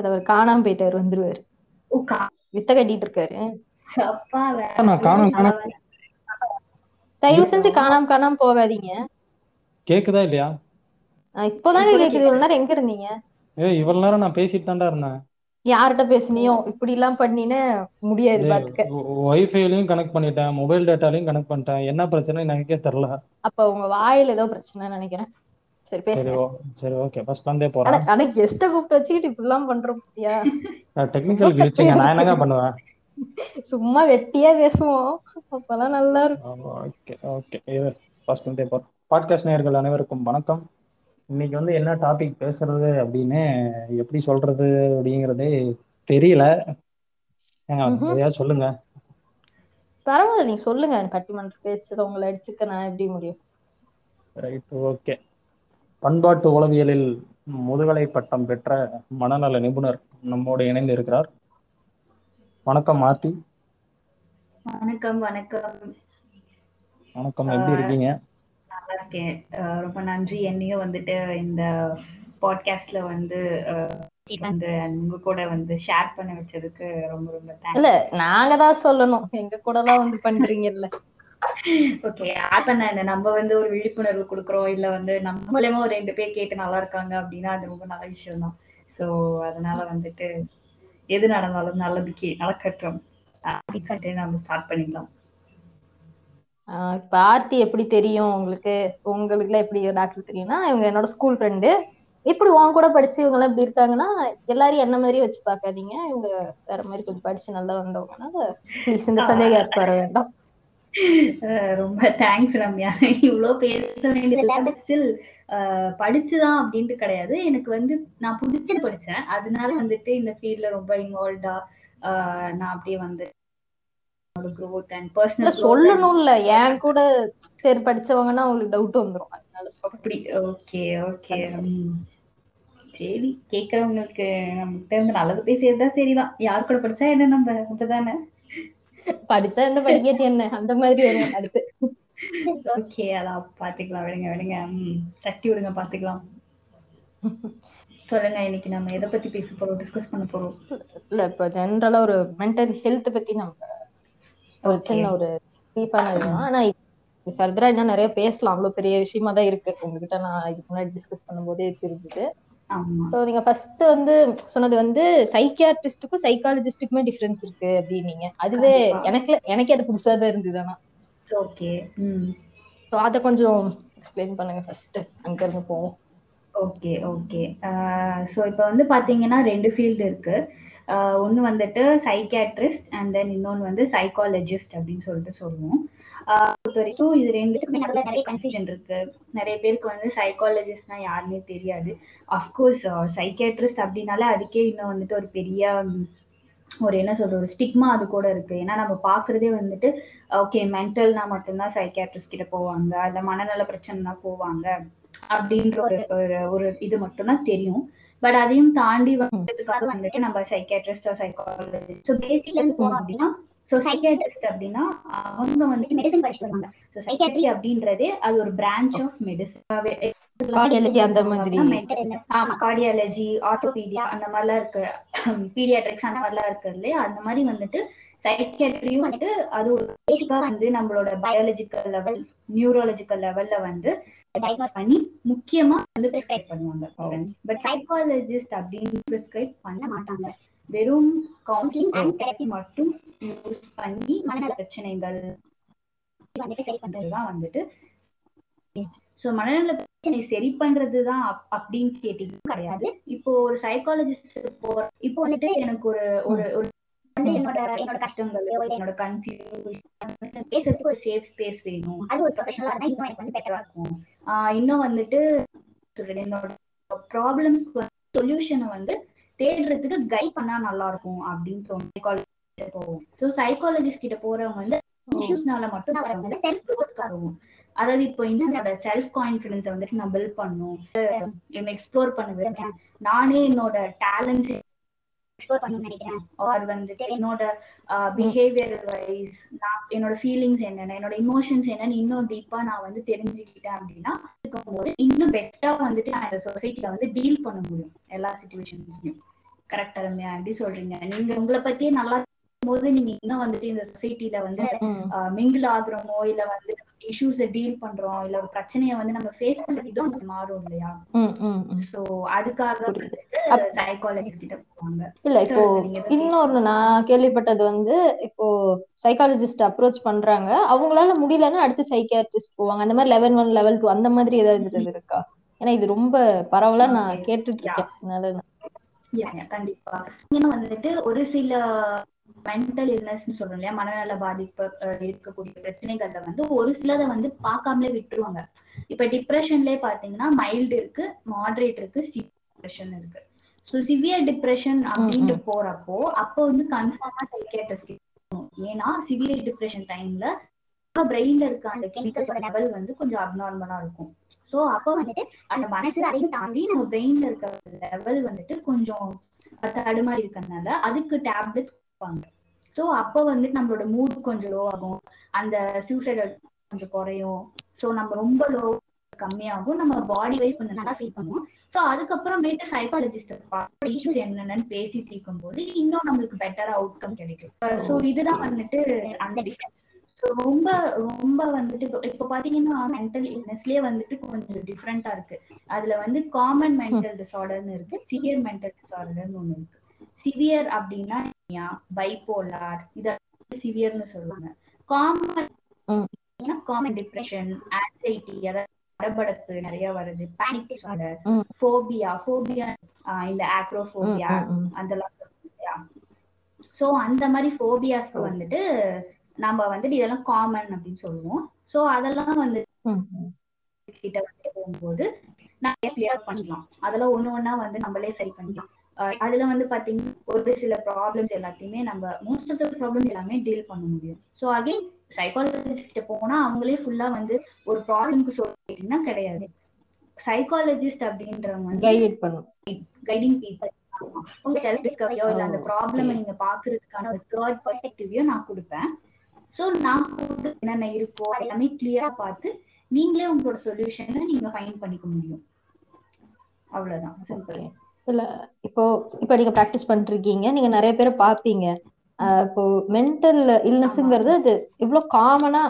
அதுல அவர் காணாம போயிட்டாரு வந்துருவாரு வித்த கட்டிட்டு இருக்காரு அப்பா வேற நான் காணோம் காணோம் தயவு செஞ்சு காணாம காணாம போகாதீங்க. கேக்குதா இல்லையா? இப்போதாங்க கேக்குது. இவ்வளவு நேரம் எங்க இருந்தீங்க? ஏய் இவ்வளவு நேரம் நான் பேசிட்டு தான்டா இருந்தேன். யார்கிட்ட பேசுனியோ? இப்படி எல்லாம் பண்ணின முடியாது பாத்துக்க ஒய்ஃபைலையும் கனெக்ட் பண்ணிட்டேன். மொபைல் டேட்டாலையும் கனெக்ட் பண்ணிட்டேன். என்ன பிரச்சனை எனக்கே தெரியல. அப்ப உங்க வாயில ஏதோ பிரச்சனை நினைக்கிறேன். சரி ஓ சரி ஓகே. ஃபர்ஸ்ட் ஆனா போறேன். ஆனா கெஸ்ட கூப்பிட்டு வச்சுக்கிட்டு இப்படி எல்லாம் பண்றோம் பாத்தியா டெக்னிக்கல் கிளிச்சிங்க நான் என்னங்க பண்ணுவேன்? சும்மா வெட்டியா பேசுவோம். அப்பதான் நல்லா இருக்கும். Okay okay. ஃபர்ஸ்ட் இருந்தே போறேன் பாட்காஸ்ட் நேயர்கள் அனைவருக்கும் வணக்கம். இன்னைக்கு வந்து என்ன டாபிக் பேசுறது அப்படின்னு எப்படி சொல்றது அப்படிங்கறதே தெரியல. எதையாவது சொல்லுங்க. பரவாயில்ல நீங்க சொல்லுங்க. பட்டிமன்ற பேச்சு உங்களை அடிச்சுக்க நான் எப்படி முடியும்? ரைட் ஓகே பண்பாட்டு உளவியலில் முதுகலை பட்டம் பெற்ற மனநல நிபுணர் நம்மோடு இணைந்து இருக்கிறார். வணக்கம் மாத்தி வணக்கம் வணக்கம். வணக்கம். எப்படி இருக்கீங்க? நல்லா இருக்கேன். ரொம்ப நன்றி. என்னையும் வந்துட்டு இந்த பாட்காஸ்ட்ல வந்து அஹ், வந்து உங்க கூட வந்து ஷேர் பண்ண வச்சதுக்கு ரொம்ப ரொம்ப இல்ல நாங்க தான் சொல்லணும். எங்க கூட தான் வந்து பண்றீங்கல்ல. ஓகே பண்ண என்ன? நம்ம வந்து ஒரு விழிப்புணர்வு கொடுக்குறோம். இல்ல வந்து நம்ம மூலயமா ஒரு ரெண்டு பேர் கேட்டு நல்லா இருக்காங்க அப்படின்னா அது ரொம்ப நல்ல விஷயம் தான். ஸோ அதனால வந்துட்டு எது நடந்தாலும் நல்லதுக்கு நடக்கட்டும் அப்படின்னு சொல்லிட்டு நம்ம ஸ்டார்ட் பண்ணிடலாம். இப்ப ஆர்த்தி எப்படி தெரியும் உங்களுக்கு? உங்களுக்குலாம் எப்படி டாக்டர் தெரியும்னா இவங்க என்னோட ஸ்கூல் ஃப்ரெண்டு இப்படி உன் கூட படிச்சு இவங்க எல்லாம் இப்படி இருக்காங்கன்னா எல்லாரையும் என்ன மாதிரி வச்சு பார்க்காதீங்க. இவங்க வேற மாதிரி கொஞ்சம் படிச்சு நல்லா வந்தவங்கனால இந்த சந்தேகம் வர வேண்டாம். ரொம்ப தேங்க்ஸ் ரம்யா. இவ்வளோ பேச வேண்டியது ஸ்டில் படிச்சுதான் அப்படின்ட்டு கிடையாது. எனக்கு வந்து நான் பிடிச்சது படிச்சேன். அதனால வந்துட்டு இந்த ஃபீல்ட்ல ரொம்ப இன்வால்வ்டா நான் அப்படியே வந்து சொல்லணும்ல. என் கூட சரி படிச்சவங்கன்னா உங்களுக்கு டவுட் வந்துரும். அதனால அப்படி ஓகே ஓகே சரி கேக்குறவங்களுக்கு நம்மகிட்ட இருந்து நல்லது பேசியது தான் சரிதான். யார் கூட படிச்சா என்ன நம்ம அப்படிதானே படிச்சா என்ன படிக்கட்டு என்ன? அந்த மாதிரி வரும் அடுத்து. ஓகே அதான் பாத்துக்கலாம். விடுங்க விடுங்க. தட்டி விடுங்க பாத்துக்கலாம். சொல்லுங்க இன்னைக்கு நம்ம எதை பத்தி பேச போறோம்? டிஸ்கஸ் பண்ண போறோம். இல்ல இப்ப ஜென்ரலா ஒரு மென்டல் ஹெல்த் பத்தி நம்ம ஒரு சின்ன ஒரு டீப்பான ஆனா ஃபர்தரா இன்னும் நிறைய பேசலாம். அவ்வளவு பெரிய விஷயமா தான் இருக்கு. உங்ககிட்ட நான் இதுக்கு முன்னாடி டிஸ்கஸ் பண்ணும்போதே தெரிஞ்சுது. ஸோ நீங்க ஃபர்ஸ்ட் வந்து சொன்னது வந்து சைக்கியாட்ரிஸ்டுக்கும் சைக்காலஜிஸ்டுக்குமே டிஃபரன்ஸ் இருக்கு அப்படின்னீங்க. அதுவே. எனக்கு எனக்கே அது புதுசா தான் இருந்தது ஆனா. ஓகே. ஸோ அதை கொஞ்சம் எக்ஸ்பிளைன் பண்ணுங்க ஃபர்ஸ்ட் அங்க இருந்து போவோம். Okay okay. ஸோ இப்போ வந்து பார்த்தீங்கன்னா ரெண்டு ஃபீல்டு இருக்கு. ஒன்று வந்துட்டு சைக்கியாட்ரிஸ்ட் அண்ட் தென் இன்னொன்று வந்து சைக்காலஜிஸ்ட் அப்படின்னு சொல்லிட்டு சொல்லுவோம். பொறுத்த வரைக்கும் இது ரெண்டுத்துக்குமே நடுவுல நிறைய கன்ஃபியூஷன் இருக்கு. நிறைய பேருக்கு வந்து சைக்காலஜிஸ்ட்னா யாருன்னே தெரியாது. அஃப்கோர்ஸ் சைக்கியாட்ரிஸ்ட் அப்படின்னாலே அதுக்கே இன்னும் வந்துட்டு ஒரு பெரிய ஒரு என்ன சொல்ற ஒரு ஸ்டிக்மா அது கூட இருக்கு. ஏன்னா நம்ம பாக்குறதே வந்துட்டு ஓகே மென்டல்னா மட்டும்தான் சைக்கியாட்ரிஸ்ட் கிட்ட போவாங்க. இல்ல மனநல பிரச்சனைனா போவாங்க. அப்படின்ற ஒரு ஒரு- இது மட்டும்தான் தெரியும். பட் அதையும் தாண்டி வந்ததுக்காக வந்துட்டு நம்ம சைக்கியாட்ரிஸ்ட் சைக்காலஜிஸ்ட் ஸோ இருந்து போனோம் அப்படின்னா ஸோ சைக்கியாட்ரிஸ்ட் அப்படின்னா அவங்க வந்துட்டு மெடிசன் படிச்சுட்டு வருவாங்க ஸோ சைக்கியாட்ரி அப்படின்றதே அது ஒரு பிரான்ச் ஆஃப் மெடிசன் அந்த மாதிரி. ஆமா கார்டியாலஜி ஆர்த்தோபீடியா அந்த மாதிரிலாம் இருக்கு. பீடியாட்ரிக்ஸ் அந்த மாதிரிலாம் இருக்கு இல்லையா? அந்த மாதிரி வந்துட்டு சைக்கியாட்ரியும் வந்துட்டு அது ஒரு பேசிக்கா வந்து நம்மளோட பயாலஜிக்கல் லெவல் நியூரோலஜிக்கல் லெவல்ல வந்து டயக்னோஸ் பண்ணி முக்கியமா வந்து பிரிஸ்கிரைப் பண்ணுவாங்க. பட் சைக்காலஜிஸ்ட் அப்படின்னு பிரிஸ்கிரைப் பண்ண மாட்டாங்க. வெறும் கவுன்சிலிங் அண்ட் தெரப்பி மட்டும் யூஸ் பண்ணி மனநல பிரச்சனைகள் வந்துட்டு சரி பண்றதுதான் வந்துட்டு. சோ மனநல பிரச்சனை சரி பண்றதுதான் அப்- அப்படின்னு கேட்டீங்கன்னா கிடையாது. இப்போ ஒரு சைக்காலஜிஸ்ட் போற இப்போ வந்துட்டு எனக்கு ஒரு ஒரு ஒரு என்னோட என்னோட கஷ்டங்கள் என்னோட கன்ஃபியூஷன் பேசுறதுக்கு ஒரு சேஃப் ஸ்பேஸ் வேணும். அது ஒரு ப்ரொஃபஷனலா இருந்தா இன்னும் எனக்கு வந்து பெட்டரா இருக்கும். இன்னும் வந்துட்டு சொல்றேன் என்னோட ப்ராப்ளம்ஸ்க்கு சொல்யூஷனை வந்து தேடுறதுக்கு கைட் பண்ணா நல்லா இருக்கும் அப்படின்னு தோணும். சைக்காலஜிஸ்ட் போவோம். ஸோ சைக்காலஜிஸ்ட் கிட்ட போறவங்க வந்து இஷ்யூஸ்னால மட்டும் செல்ஃப் க்ரோத்க்காகவும் அதாவது இப்போ என்னோட செல்ஃப் கான்ஃபிடன்ஸை வந்துட்டு நான் பில்ட் பண்ணும் என்ன எக்ஸ்ப்ளோர் பண்ண விரும்புறேன் நானே என்னோட டேலண்ட்ஸ் எக்ஸ்ப்ளோர் பண்ண நினைக்கிறேன். ஆர் வந்துட்டு என்னோட பிஹேவியர் வைஸ் நான் என்னோட ஃபீலிங்ஸ் என்னென்ன என்னோட இமோஷன்ஸ் என்னன்னு இன்னும் டீப்பா நான் வந்து தெரிஞ்சுக்கிட்டேன் அப்படின்னா இருக்கும்போது இன்னும் பெஸ்டா வந்துட்டு நான் இந்த சொசைட்டில வந்து டீல் பண்ண முடியும். எல்லா சுச்சுவேஷன்ஸ்லயும் கரெக்டா ரம்யா எப்படி சொல்றீங்க? நீங்க உங்களை பத்தியே நல்லா போது நீங்க இன்னும் வந்துட்டு இந்த சொசைட்டில வந்து மிங்கிள் ஆகுறோமோ இல்ல வந்து இஷ்யூஸ டீல் பண்றோம் இல்ல ஒரு பிரச்சனைய வந்து நம்ம ஃபேஸ் பண்ற விதம் மாறும் இல்லையா. சோ அதுக்காக சைக்காலஜிஸ்ட் கிட்ட போவாங்க. இல்ல இப்போ இன்னொன்னு நான் கேள்விப்பட்டது வந்து இப்போ சைக்காலஜிஸ்ட் அப்ரோச் பண்றாங்க. அவங்களால முடியலன்னா அடுத்து சைக்கியாட்ரிஸ்ட் போவாங்க. அந்த மாதிரி லெவல் ஒன் லெவல் டூ அந்த மாதிரி ஏதாவது இருக்கா? ஏன்னா இது ரொம்ப பரவலா நான். கேட்டுட்டு இருக்கேன். கண்டிப்பா. ஏன்னா வந்துட்டு ஒரு சில மென்டல் இல்னஸ் சொல்றோம் இல்லையா? மனநல பாதிப்பு இருக்கக்கூடிய பிரச்சனைகள்ல வந்து ஒரு சிலதை வந்து பார்க்காமலே விட்டுருவாங்க. இப்ப டிப்ரெஷன்லயே பாத்தீங்கன்னா மைல்டு இருக்கு மாடரேட் இருக்கு டிப்ரெஷன் இருக்கு. ஸோ சிவியர் டிப்ரெஷன் அப்படின்ட்டு போறப்போ அப்போ வந்து கன்ஃபார்மா சைக்கியாட்ரிஸ்ட் ஏன்னா சிவியர் டிப்ரெஷன் டைம்ல பிரெயின்ல இருக்க அந்த கெமிக்கல்ஸோட லெவல் வந்து கொஞ்சம் அப்நார்மலா இருக்கும். சோ அப்போ வந்துட்டு அந்த மனசு அதையும் தாண்டி நம்ம பிரெயின்ல இருக்க லெவல் வந்துட்டு கொஞ்சம் தடுமாறி இருக்கறனால அதுக்கு டேப்லெட்ஸ் கொடுப்பாங்க சோ அப்போ வந்துட்டு நம்மளோட மூட் கொஞ்சம் லோ ஆகும். அந்த சூசைடல் கொஞ்சம் குறையும். சோ நம்ம ரொம்ப லோ கம்மியாகும். நம்ம பாடி வைஸ் கொஞ்சம் நல்லா ஃபீல் பண்ணுவோம். சோ அதுக்கப்புறமேட்டு சைக்காலஜிஸ்ட் இஷ்யூஸ் என்னென்னு பேசி தீர்க்கும் போது இன்னும் நம்மளுக்கு பெட்டர் அவுட்கம் கிடைக்கும். சோ இதுதான் வந்துட்டு அந்த டிஃபரன்ஸ் ரொம்ப ரொம்ப வந்துட்டு இப்போ இப்போ பாத்தீங்கன்னா மென்டல் இல்னஸ்லயே வந்துட்டு கொஞ்சம் டிஃப்ரெண்டா இருக்கு. அதுல வந்து காமன் மென்டல் டிசார்டர்னு இருக்கு. சிவியர் மென்டல் டிசார்டர்னு ஒண்ணு இருக்கு. சிவியர் அப்படின்னா பைபோலார் இத சிவியர்னு சொல்லுவாங்க. காமன் காமன் டிப்ரெஷன் ஆன்சைட்டி அதாவது படபடப்பு நிறைய வருது. Panic disorder. ஃபோபியா ஃபோபியா இந்த ஆக்ரோஃபோபியா. அதெல்லாம் இல்லையா? சோ அந்த மாதிரி ஃபோபியாஸ்க்கு வந்துட்டு நம்ம வந்துட்டு இதெல்லாம் காமன் அப்படின்னு சொல்லுவோம். சோ அதெல்லாம் வந்து. கிட்ட வந்துட்டு போகும்போது நிறைய கிளியர் பண்ணிக்கலாம். அதெல்லாம் ஒண்ணு ஒண்ணா வந்து நம்மளே சரி பண்ணிக்கலாம். அதுல வந்து பாத்தீங்கன்னா ஒரு சில ப்ராப்ளம்ஸ் எல்லாத்தையுமே நம்ம மோஸ்ட் ஆஃப் த ப்ராப்ளம்ஸ் எல்லாமே டீல் பண்ண முடியும். ஸோ அகைன் சைக்காலஜிஸ்ட் கிட்ட போனா அவங்களே ஃபுல்லா வந்து ஒரு ப்ராப்ளம்க்கு சொல்லிட்டீங்கன்னா கிடையாது. சைக்காலஜிஸ்ட் அப்படின்றவங்க வந்து கைட் பண்ணும். கைடிங் பீப்புள் உங்க செல்ஃப் டிஸ்கவரியோ இல்ல அந்த ப்ராப்ளம் நீங்க பாக்குறதுக்கான ஒரு தேர்ட் பெர்ஸ்பெக்டிவையோ நான் கொடுப்பேன். சோ நான் என்னென்ன இருக்கோ எல்லாமே கிளியரா பார்த்து நீங்களே உங்களோட சொல்யூஷனை நீங்க ஃபைண்ட் பண்ணிக்க முடியும். அவ்வளவுதான். சிம்பிள். இல்ல இப்போ இப்போ நீங்க ப்ராக்டிஸ் பண்ணிட்டு இருக்கீங்க நீங்க நிறைய பேரை பாப்பீங்க இப்போ மென்டல் இல்னஸ்ங்கிறது அது இவ்வளவு காமனா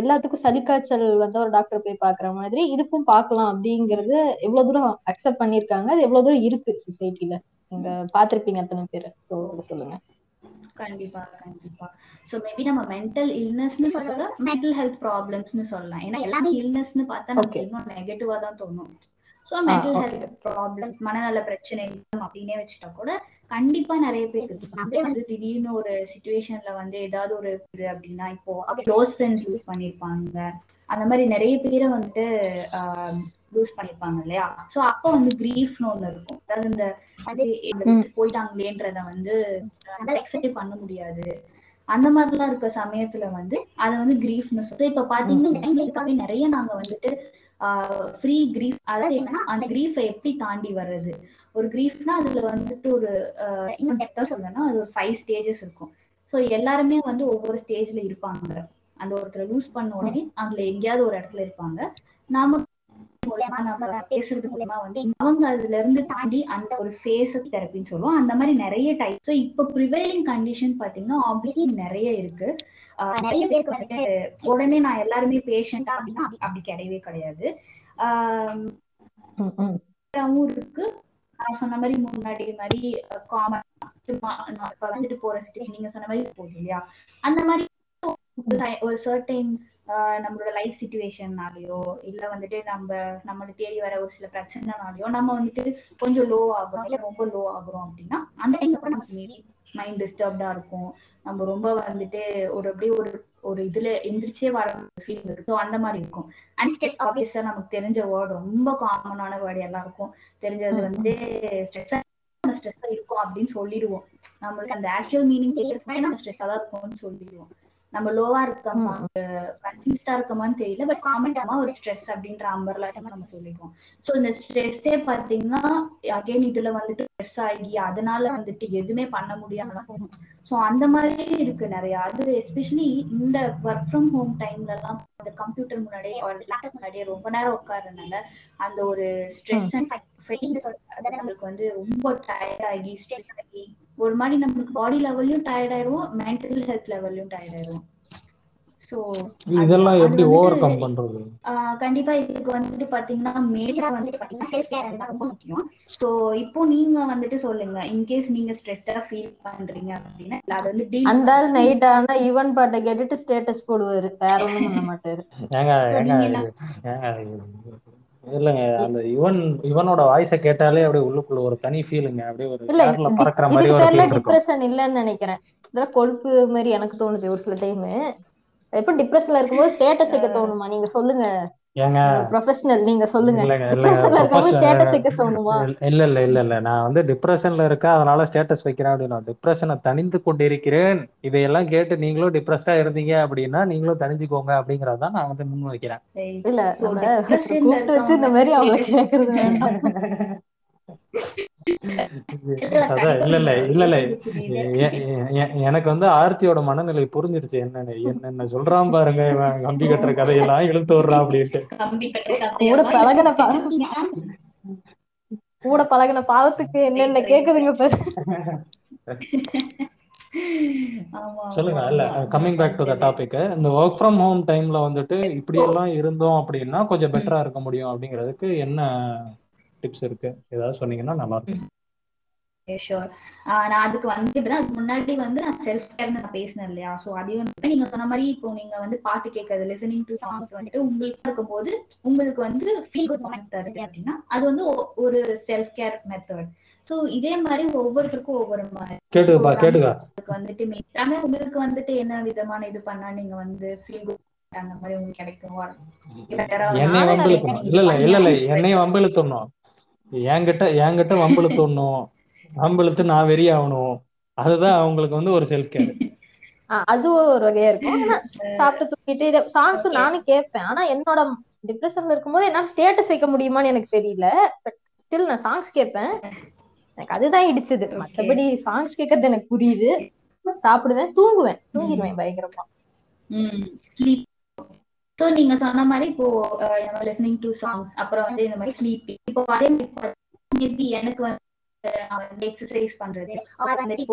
எல்லாத்துக்கும் சளி காய்ச்சல் வந்து ஒரு டாக்டர் போய் பாக்குற மாதிரி இதுக்கும் பார்க்கலாம் அப்படிங்கறது எவ்வளவு தூரம் அக்செப்ட் பண்ணிருக்காங்க அது எவ்வளவு தூரம் இருக்கு சொசைட்டில நீங்க பாத்திருப்பீங்க அத்தனை பேர். ஸோ சொல்லுங்க. கண்டிப்பா கண்டிப்பா. சோ மேபி நம்ம மென்டல் இல்னஸ்னு சொல்லல மென்டல் ஹெல்த் ப்ராப்ளம்ஸ்னு சொல்லலாம். ஏன்னா எல்லாமே இல்னஸ்னு பார்த்தா நமக்கு. இன்னும் நெகட்டிவா தான் தோணும். So mental. ஹெல்த் ப்ராப்ளம்ஸ் மனநல பிரச்சனைகள் அப்படின்னே வச்சுட்டா கூட கண்டிப்பா நிறைய பேர் இருக்கு வந்து திடீர்னு ஒரு சுச்சுவேஷன்ல வந்து ஏதாவது ஒரு அப்படின்னா இப்போ க்ளோஸ் ஃப்ரெண்ட்ஸ் லூஸ் பண்ணிருப்பாங்க. அந்த மாதிரி நிறைய பேரை வந்துட்டு லூஸ் பண்ணிருப்பாங்க இல்லையா? சோ அப்போ வந்து கிரீஃப்னு ஒண்ணு இருக்கும். அதாவது இந்த போயிட்டாங்களேன்றத வந்து எக்ஸெப்ட் பண்ண முடியாது. அந்த மாதிரிலாம் இருக்க சமயத்துல வந்து அதை வந்து கிரீஃப்னு சொல்லி இப்ப பாத்தீங்கன்னா நிறைய நாங்க வந்துட்டு ஃப்ரீ கிரீஃப் அதாவது என்னன்னா அந்த கிரீஃபை எப்படி தாண்டி வர்றது? ஒரு கிரீஃப்னா அதுல வந்துட்டு ஒரு இன்னும் டெப்தா சொல்லணும்னா அது ஒரு ஃபைவ் ஸ்டேஜஸ் இருக்கும். ஸோ எல்லாருமே வந்து ஒவ்வொரு ஸ்டேஜ்ல இருப்பாங்க. அந்த ஒருத்தரை லூஸ் பண்ண உடனே அதுல எங்கேயாவது ஒரு இடத்துல இருப்பாங்க. நாம மூலமா நம்ம பேசுறது மூலமா வந்து அவங்க அதுல இருந்து தாண்டி அந்த ஒரு ஃபேஸ் தெரப்பின்னு சொல்லுவோம். அந்த மாதிரி நிறைய டைப் ஸோ இப்போ ப்ரிவைலிங் கண்டிஷன் பாத்தீங்கன்னா ஆப்வியஸ்லி நிறைய இருக்கு. நிறைய பேருக்கு வந்துட்டு உடனே நான் எல்லாருமே பேஷண்டா அப்படின்னா அப்படி- அப்படி கிடையவே கிடையாது. இருக்கு. நான் சொன்ன மாதிரி முன்னாடி மாதிரி காமன் வந்துட்டு போற சுச்சுவேஷன் நீங்க சொன்ன மாதிரி போகுது இல்லையா? அந்த மாதிரி ஒரு சர்டைன் நம்மளோட லைஃப் சுச்சுவேஷன்னாலயோ இல்ல வந்துட்டு நம்ம நம்மளை தேடி வர ஒரு சில பிரச்சனைனாலயோ நம்ம வந்துட்டு கொஞ்சம் லோ ஆகுறோம் இல்ல ரொம்ப லோ ஆகுறோம் அப்படின்னா அந்த டைம்ல கூட நமக்கு மேபி மைண்ட் டிஸ்டர்ப்டா இருக்கும். நம்ம ரொம்ப வந்துட்டு ஒரு அப்படியே ஒரு ஒரு இதுல எந்திரிச்சே வர ஃபீல் இருக்கு. ஸோ அந்த மாதிரி இருக்கும். அண்ட் ஸ்ட்ரெஸ் ஆப்வியஸா நமக்கு தெரிஞ்ச வேர்டு ரொம்ப காமனான வேர்டு எல்லாருக்கும் தெரிஞ்சது வந்து ஸ்ட்ரெஸ் ஸ்ட்ரெஸ்ஸா இருக்கும் அப்படின்னு சொல்லிடுவோம். நம்மளுக்கு அந்த ஆக்சுவல் மீனிங் தெரியறதுக்கு நம்ம ஸ்ட்ரெஸ்ஸா தான் இருக்கும்னு சொல்லிடுவோம். நம்ம லோவா இருக்கோமா கன்ஃபியூஸ்டா இருக்கோமான்னு தெரியல பட் காமெண்டாமா ஒரு ஸ்ட்ரெஸ் அப்படின்ற அம்பர்லா நம்ம சொல்லிடுவோம் ஸோ இந்த ஸ்ட்ரெஸ்ஸே பாத்தீங்கன்னா அகைன் இதுல வந்துட்டு ஸ்ட்ரெஸ் ஆகி அதனால வந்துட்டு எதுவுமே பண்ண முடியாம ஸோ அந்த மாதிரி இருக்கு நிறைய. அது எஸ்பெஷலி இந்த ஒர்க் ஃப்ரம் ஹோம் டைம்ல எல்லாம் அந்த கம்ப்யூட்டர் முன்னாடியே லேப்டாப் முன்னாடியே ரொம்ப நேரம் உட்கார்றதுனால அந்த ஒரு ஸ்ட்ரெஸ் அண்ட் நம்மளுக்கு வந்து ரொம்ப டயர்ட் ஆகி ஸ்ட்ரெஸ் ஆகி ஒரு மாதிரி நம்மளுக்கு பாடி லெவல்லையும் டயர்ட் ஆயிடுவோம் மென்டல் ஹெல்த் லெவல்லையும் டயர்ட் ஆயிடுவோம். ஸோ இதெல்லாம் எப்படி ஓவர் கம் பண்றது? கண்டிப்பா இதுக்கு வந்துட்டு பாத்தீங்கன்னா மேஜரா வந்துட்டு பாத்தீங்கன்னா செல்ஃப் கேர் அதுதான் ரொம்ப முக்கியம். சோ இப்போ நீங்க வந்துட்டு சொல்லுங்க இன்கேஸ் நீங்க ஸ்ட்ரெஸ்டா ஃபீல் பண்றீங்க அப்படின்னா இல்ல அது வந்து deal அந்த நைட் ஆனா ஈவன் பாட்டை கேட்டுட்டு ஸ்டேட்டஸ் போடுவாரு வேற ஒண்ணும் பண்ண மாட்டாரு. ஏங்க ஏங்க இல்லைங்க அந்த இவன் இவனோட வாய்ஸ கேட்டாலே அப்படியே உள்ளுக்குள்ள ஒரு தனி ஃபீலுங்க அப்படியே ஒரு டி- பறக்கிற மாதிரி ஒரு ஃபீல் டிப்ரெஷன் இல்லைன்னு நினைக்கிறேன். இதெல்லாம் கொழுப்பு மாதிரி எனக்கு தோணுது ஒரு சில டைம் எப்ப டிப்ரெஷன்ல இருக்கும்போது ஸ்டேட்டஸ் வைக்க தோணுமா? நீங்க சொல்லுங்க. ஏங்க? ப்ரொஃபஷனல் நீங்க சொல்லுங்க. இல்ல இல்ல இல்ல இல்ல நான் வந்து டிப்ரெஷன்ல இருக்கேன் அதனால ஸ்டேட்டஸ் வைக்கிறேன் அப்படின்னா டிப்ரெஷனை தணிந்து கொண்டிருக்கிறேன். இதையெல்லாம் கேட்டு நீங்களும் டிப்ரெஸ்டா இருந்தீங்க அப்படின்னா நீங்களும் தணிஞ்சுக்கோங்க அப்படிங்கறதான் நான் வந்து முன் வைக்கிறேன். இல்ல கூப்பிட்டு வச்சு இந்த மாதிரி அவங்கள கேக்குறது அதான் இல்ல இல்ல இல்ல இல்ல. எனக்கு வந்து ஆர்த்தியோட மனநிலை புரிஞ்சிருச்சு. என்னன்னு என்னென்ன சொல்றான் பாருங்க கம்பி கட்டுற கதையெல்லாம் இழுத்து விடுறான் அப்படின்ட்டு. கம்பி கட்டுற கூட பழகின பாவத்துக்கு என்னென்ன கேக்குதுங்க பாரு. சொல்லுங்க இல்ல. Coming back to the topic இந்த ஒர்க் ஃப்ரம் ஹோம் டைம்ல வந்துட்டு இப்படி எல்லாம் இருந்தோம் அப்படின்னா கொஞ்சம் பெட்டரா இருக்க முடியும் அப்படிங்கிறதுக்கு என்ன டிப்ஸ் இருக்கு. ஏதாவது சொன்னீங்கன்னா நல்லா இருக்கும் ஷோர் நான் அதுக்கு வந்துட்டு அதுக்கு முன்னாடி வந்து நான் செல்ஃப் கேர்னு நான் பேசினேன் இல்லையா? ஸோ அதையும் வந்து நீங்க சொன்ன மாதிரி இப்போ நீங்க வந்து பாட்டு கேட்கறது லிசனிங் டு சாங்ஸ் வந்துட்டு உங்களுக்கு இருக்கும்போது உங்களுக்கு வந்து ஃபீல் குட் மொமெண்ட் தருது அப்படின்னா அது வந்து ஒரு செல்ஃப் கேர் மெத்தட் ஸோ இதே மாதிரி ஒவ்வொருத்தருக்கும் ஒவ்வொரு மாதிரி. கேட்டுக்கப்பா கேட்டுக்கா. உங்களுக்கு வந்துட்டு மீட்டாங்க உங்களுக்கு வந்துட்டு என்ன விதமான இது பண்ணா நீங்க வந்து ஃபீல் குட் அந்த மாதிரி உங்களுக்கு கிடைக்கும்? என்னை நிறைய இல்ல இல்ல இல்ல என்னைய வம்பிழுத்தணும் என்கிட்ட என்கிட்ட வம்பிழுத்தணும் வம்பிழுத்து நான் வெறி ஆகணும். அதுதான் அவங்களுக்கு வந்து ஒரு செல்ஃப் கேர் அது ஒரு வகையா இருக்கும். சாப்பிட்டு தூக்கிட்டு சாங்ஸும் நானும் கேட்பேன். ஆனா என்னோட டிப்ரெஷன்ல இருக்கும்போது என்னால ஸ்டேட்டஸ் வைக்க முடியுமான்னு எனக்கு தெரியல. பட் ஸ்டில் நான் சாங்ஸ் கேட்பேன். எனக்கு அதுதான் இடிச்சது. மத்தபடி சாங்ஸ் கேட்கறது எனக்கு புரியுது. சாப்பிடுவேன் தூங்குவேன். தூங்கிடுவேன் பயங்கரமா. ஸ்லீப் ஸோ நீங்க சொன்ன மாதிரி இப்போ லிஸ்னிங் டு சாங்ஸ் அப்புறம் வந்து இந்த மாதிரி ஸ்லீப்பிங் இப்போ அதே மாதிரி எனக்கு வந்து எக்ஸசைஸ் பண்றது.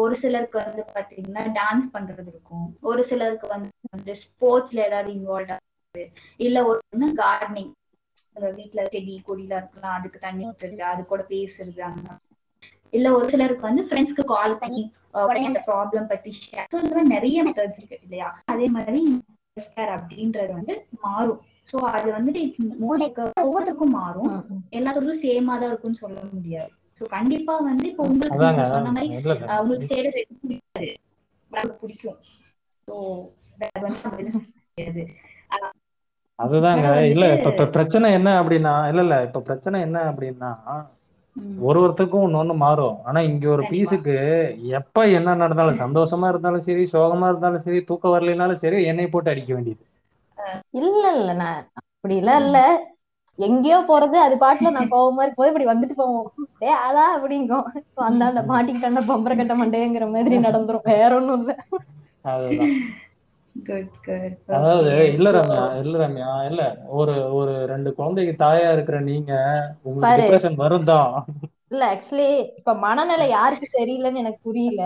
ஒரு சிலருக்கு வந்து பாத்தீங்கன்னா டான்ஸ் பண்றது இருக்கும். ஒரு சிலருக்கு வந்து வந்து ஸ்போர்ட்ஸ்ல ஏதாவது இன்வால்வ் ஆகுது இல்ல ஒரு கார்டனிங் வீட்டுல செடி கொடியில இருக்கலாம் அதுக்கு தண்ணி ஊற்றுறது அது கூட பேசுறது அந்த இல்ல ஒரு சிலருக்கு வந்து ஃப்ரெண்ட்ஸ்க்கு கால் பண்ணி uh, உடனே அந்த ப்ராப்ளம் பத்தி ஷேர் ஸோ இந்த மாதிரி நிறைய மெத்தட்ஸ் இருக்கு இல்லையா? அதே மாதிரி கேர் அப்படின்றது வந்து மாறும். சோ அது வந்துட்டு இட்ஸ் மோர் லைக் ஒவ்வொருத்தருக்கும் மாறும். எல்லாத்துக்கும் சேமா தான் இருக்கும்னு சொல்ல முடியாது. சோ கண்டிப்பா வந்து இப்போ உங்களுக்கு சொன்ன மாதிரி உங்களுக்கு ஸ்டேட்டஸ் பிடிக்காது பிடிக்கும். சோ அதுதாங்க. இல்ல இப்ப பிரச்சனை என்ன அப்படின்னா இல்ல இல்ல. இப்ப பிரச்சனை என்ன அப்படின்னா. ஒரு ஒருத்தருக்கும் ஒண்ணு ஒண்ணு மாறும். ஆனா இங்க ஒரு. பீஸுக்கு எப்ப என்ன நடந்தாலும் சந்தோஷமா இருந்தாலும் சரி சோகமா இருந்தாலும் சரி தூக்கம் வரலைனாலும் சரி என்னை போட்டு அடிக்க வேண்டியது. இல்ல இல்ல நான் அப்படி எல்லாம் இல்ல. எங்கேயோ போறது அது பாட்டுல நான் கோவமா இருக்கும்போது இப்படி வந்துட்டு போவோம். டே அதான் அப்படிங்கும் அந்த மாட்டிக்கிட்டாண்ட பம்பர கட்ட மண்டேங்கிற மாதிரி நடந்துரும். வேற ஒண்ணும் இல்ல. அதுதான். அதாவது. இல்ல ரம்யா இல்ல ரம்யா இல்ல. ஒரு ஒரு ரெண்டு குழந்தைக்கு தாயா இருக்கிற நீங்க உங்களுக்கு பாரு. டிப்ரெஷன் வரும் தான் இல்ல ஆக்சுவலி இப்ப மனநிலை யாருக்கு சரியில்லைன்னு எனக்கு புரியல.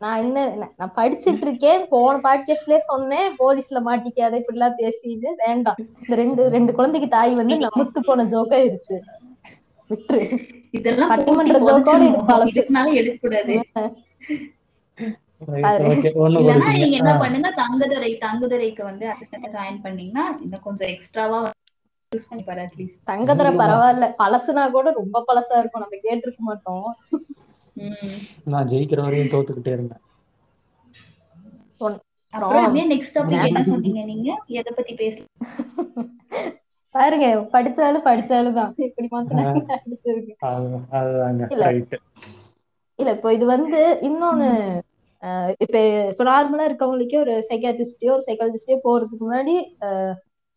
நான் என்ன நான் படிச்சிட்டு இருக்கேன். போன பாட்காஸ்ட்லயே சொன்னேன். போலீஸ்ல மாட்டிக்காத இப்படி எல்லாம் பேசிட்டு வேண்டாம். இந்த ரெண்டு ரெண்டு குழந்தைக்கு தாய் வந்து நமுத்து போன ஜோக்கா இருச்சு விட்டுரு. இதெல்லாம் பட்டிமன்ற போட்டு ஜோக்கோட மேல எடுக்கக்கூடாது. நீங்க என்ன. பண்ணுங்க தங்குதுறை தங்குதுறைக்கு வந்து அசிஸ்டன்ட் ஜாயின் பண்ணீங்கன்னா இன்னும் கொஞ்சம் எக்ஸ்ட்ராவா யூஸ் பண்ணி பாரு அட்லீஸ்ட் தங்கதுரை பரவாயில்ல. பழசுனா கூட ரொம்ப பழசா இருக்கும். நம்ம கேட்டிருக்க மாட்டோம். நான் ஜெயிக்கிற வரையும் தோத்துக்கிட்டே இருந்தேன். அப்புறம் அப்படியே நெக்ஸ்ட் டாபிக் என்ன சொன்னீங்க நீங்க? எதை பத்தி பேச பாருங்க படிச்சாலும் படிச்சாலும் தான். இப்படி மாத்தினாங்க இல்ல. ரைட் இல்ல இப்போ இது வந்து இன்னொன்னு இப்ப இப்ப நார்மலா இருக்கவங்களுக்கே ஒரு சைக்காட்ரிஸ்டோ ஒரு சைக்காலஜிஸ்டோ போறதுக்கு முன்னாடி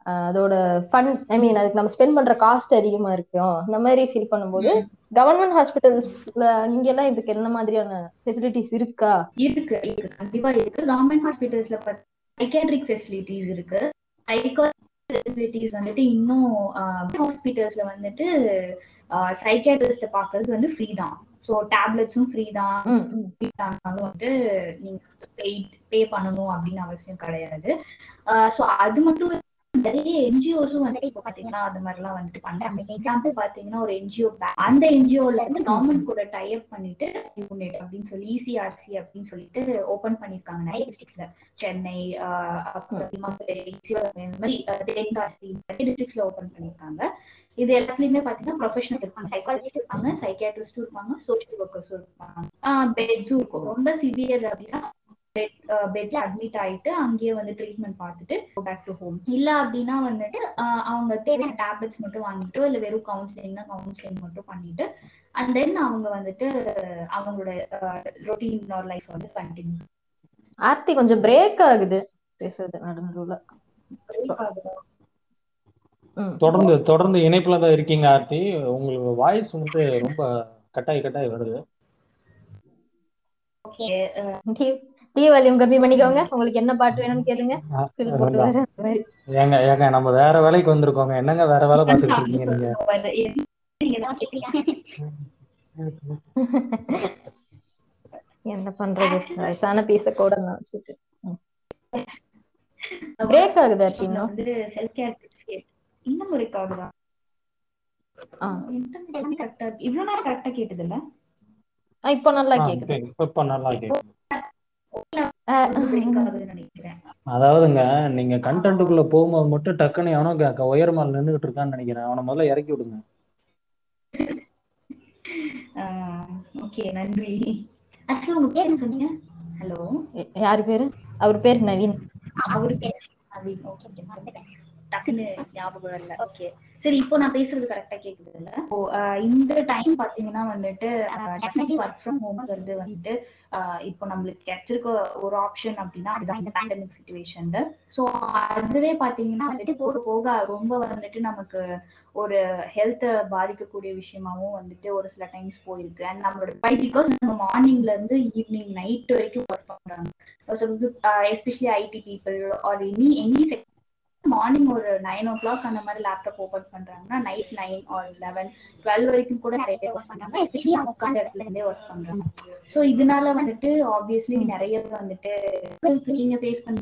அதோட ஃபன் ஐ மீன் அதுக்கு நம்ம ஸ்பெண்ட் பண்ற காஸ்ட் அதிகமா இருக்கும் இந்த மாதிரி ஃபீல் பண்ணும்போது கவர்மெண்ட் ஹாஸ்பிட்டல்ஸ்ல இங்கெல்லாம் இதுக்கு என்ன மாதிரியான ஃபெசிலிட்டிஸ் இருக்கா? இருக்கு இருக்கு. கண்டிப்பா இருக்கு. கவர்மெண்ட் ஹாஸ்பிட்டல்ஸ்ல சைக்காட்ரிக் ஃபெசிலிட்டிஸ் இருக்கு. ஃபெசிலிட்டிஸ் வந்துட்டு இன்னும் ஹாஸ்பிட்டல்ஸ்ல வந்துட்டு சைக்கியாட்ரிஸ்ட பாக்குறது வந்து ஃப்ரீ தான். ஸோ டேப்லெட்ஸும் ஃப்ரீ தான். ஆனாலும் வந்து நீங்க பே பே பண்ணணும் அப்படின்னு அவசியம் கிடையாது ஸோ அது மட்டும் நிறைய என்ஜிஓஸும் வந்துட்டு இப்போ பாத்தீங்கன்னா அந்த மாதிரிலாம் வந்துட்டு பண்றாங்க. எக்ஸாம்பிள் பாத்தீங்கன்னா ஒரு என்ஜிஓ அந்த என்ஜிஓல இருந்து கவர்மெண்ட் கூட டைப் பண்ணிட்டு அப்படின்னு சொல்லி இசிஆர்சி அப்படின்னு சொல்லிட்டு ஓபன் பண்ணிருக்காங்க. நிறைய டிஸ்ட்ரிக்ட்ஸ்ல சென்னை ஆஹ் இந்த மாதிரி தென்காசி நிறைய டிஸ்ட்ரிக்ட்ஸ்ல ஓபன் பண்ணிருக்காங்க. இது எல்லாத்துலயுமே பாத்தீங்கன்னா ப்ரொஃபஷனல்ஸ் இருப்பாங்க. சைக்காலஜிஸ்ட் இருப்பாங்க சைக்கியாட்ரிஸ்டும் இருப்பாங்க சோஷியல் ஒர்க்கர்ஸும் இருப்பாங்க. பெட்ஸும் இருக்கும். ரொம்ப சிவியர் அப்படின்னா பெட்ல அட்மிட் ஆயிட்டு அங்கேயே வந்து ட்ரீட்மெண்ட் பார்த்துட்டு பேக் டு ஹோம் இல்ல அப்படின்னா வந்துட்டு அவங்க தேவையான டேப்லெட்ஸ் மட்டும் வாங்கிட்டோ இல்ல வெறும் கவுன்சிலிங்னா கவுன்சிலிங் மட்டும் பண்ணிட்டு அண்ட் தென் அவங்க வந்துட்டு அவங்களோட ரொட்டீன் லைஃப் வந்து கண்டினியூ ஆர்த்தி கொஞ்சம் பிரேக் ஆகுது. பேசுறது நடுநடுவுல. தொடர்ந்து தொடர்ந்து இணைப்புல தான் இருக்கீங்க ஆர்த்தி. உங்களுக்கு வாய்ஸ் வந்து ரொம்ப கட்டாய் கட்டாய் வருது. ஓகே டி- வால்யூம் கம்மி பண்ணிக்கோங்க. உங்களுக்கு என்ன பாட்டு வேணும்னு கேளுங்க. ஏங்க ஏங்க நம்ம வேற வேலைக்கு வந்திருக்கோங்க. என்னங்க வேற வேலை பார்த்துட்டு இருக்கீங்க நீங்க? என்ன பண்றது? வயசான பீஸ கூட நான் வச்சுட்டு. பிரேக் ஆகுது இன்னும் வந்து செல்ஃப் கேர் இன்னும் ஒரு ஆகுதா? ஆ. இன்டர்நெட் கரெக்டா இவ்வளவு நேரம் கரெக்டா கேட்டது இல்ல இப்போ நல்லா கேக்குது. இப்ப நல்லா கேக்குது. அதாவதுங்க நீங்க கண்டென்ட்டுக்குள்ள போகும்போது மட்டும் டக்குன்னு எவனோ உயரமால் நின்றுகிட்டு இருக்கான்னு நினைக்கிறேன். அவனை முதல்ல இறக்கி விடுங்க. ஓகே நன்றி. ஆக்சுவலா உங்க பேர் என்ன சொன்னீங்க? ஹலோ. யாரு பேரு? அவர் பேர் நவீன். அவரு பேர் நவீன். ஓகே டக்குன்னு ஞாபகம் இல்ல ஓகே. சரி இப்போ நான் பேசுறது கரெக்டா கேக்குது இல்ல இந்த டைம் பாத்தீங்கன்னா வந்துட்டு ஒர்க் ஃப்ரம் ஹோம்ங்கிறது வந்துட்டு ஆஹ் இப்போ நம்மளுக்கு கிடைச்சிருக்க ஒரு ஆப்ஷன் அப்படின்னா அதுதான் இந்த பேண்டமிக் சுச்சுவேஷன் ஸோ அதுவே பாத்தீங்கன்னா வந்துட்டு போக போக ரொம்ப வந்துட்டு நமக்கு ஒரு ஹெல்த் பாதிக்கக்கூடிய விஷயமாவும் வந்துட்டு ஒரு சில டைம்ஸ் போயிருக்கு. அண்ட் நம்மளோட பை பிகாஸ் நம்ம மார்னிங்ல இருந்து ஈவினிங் நைட் வரைக்கும் ஒர்க் பண்றாங்க. Especially IT people or any any morning ஒரு நைன் ஓ கிளாக் அந்த மாதிரி லேப்டாப் ஓபன் பண்றாங்கன்னா night nine or eleven twelve வரைக்கும் கூட நிறைய பேர் ஒர்க் பண்றாங்க. எஸ்பெஷலி அவங்க உட்காந்த இடத்துல இருந்தே ஒர்க் பண்றாங்க. ஸோ இதனால வந்துட்டு ஆப்வியஸ்லி நிறைய வந்துட்டு நீங்க ஃபேஸ் பண்ணி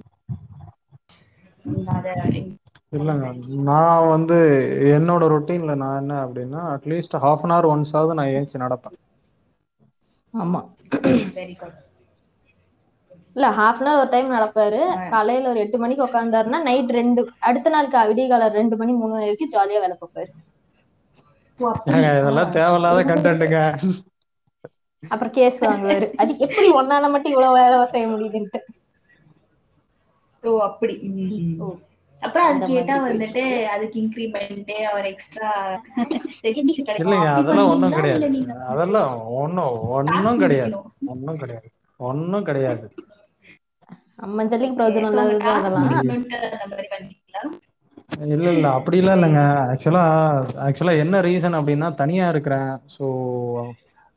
இல்லைங்க. நான் வந்து என்னோட ரொட்டீன்ல நான் என்ன அப்படின்னா at least half an hour once ஆகுது நான் ஏஞ்சி நடப்பேன். ஆமா வெரி குட் இல்ல ஹாஃப் அன் ஹவர் ஒரு டைம் நடப்பாரு. காலையில ஒரு எட்டு மணிக்கு உட்காந்தாருன்னா நைட் ரெண்டு அடுத்த நாள் விடிய ரெண்டு மணி மூணு மணி வரைக்கும் ஜாலியா வேலை பார்ப்பாரு. இதெல்லாம் தேவையில்லாத கண்டென்ட்டுங்க அப்புறம் கேஸ் வாங்குவாரு. அது எப்படி ஒன்னால மட்டும் இவ்வளவு வேலை செய்ய முடியுதுன்ட்டு. ஓ அப்படி. அப்புறம் அது அந்த கேட்டா வந்துட்டு அதுக்கு இன்க்ரிமெண்ட் அவர் எக்ஸ்ட்ரா இல்லைங்க அதெல்லாம் ஒண்ணும் கிடையாது. அதெல்லாம் ஒண்ணும் ஒண்ணும் கிடையாது. ஒண்ணும் கிடையாது. ஒண்ணும் கிடையாது. அம்மன் ஜல்லிக்கு பிரயோஜனம் இல்லாதது அதெல்லாம். இல்ல இல்ல அப்படிலாம் இல்லைங்க. ஆக்சுவலா ஆக்சுவலா என்ன ரீசன் அப்படின்னா தனியா இருக்கிறேன். ஸோ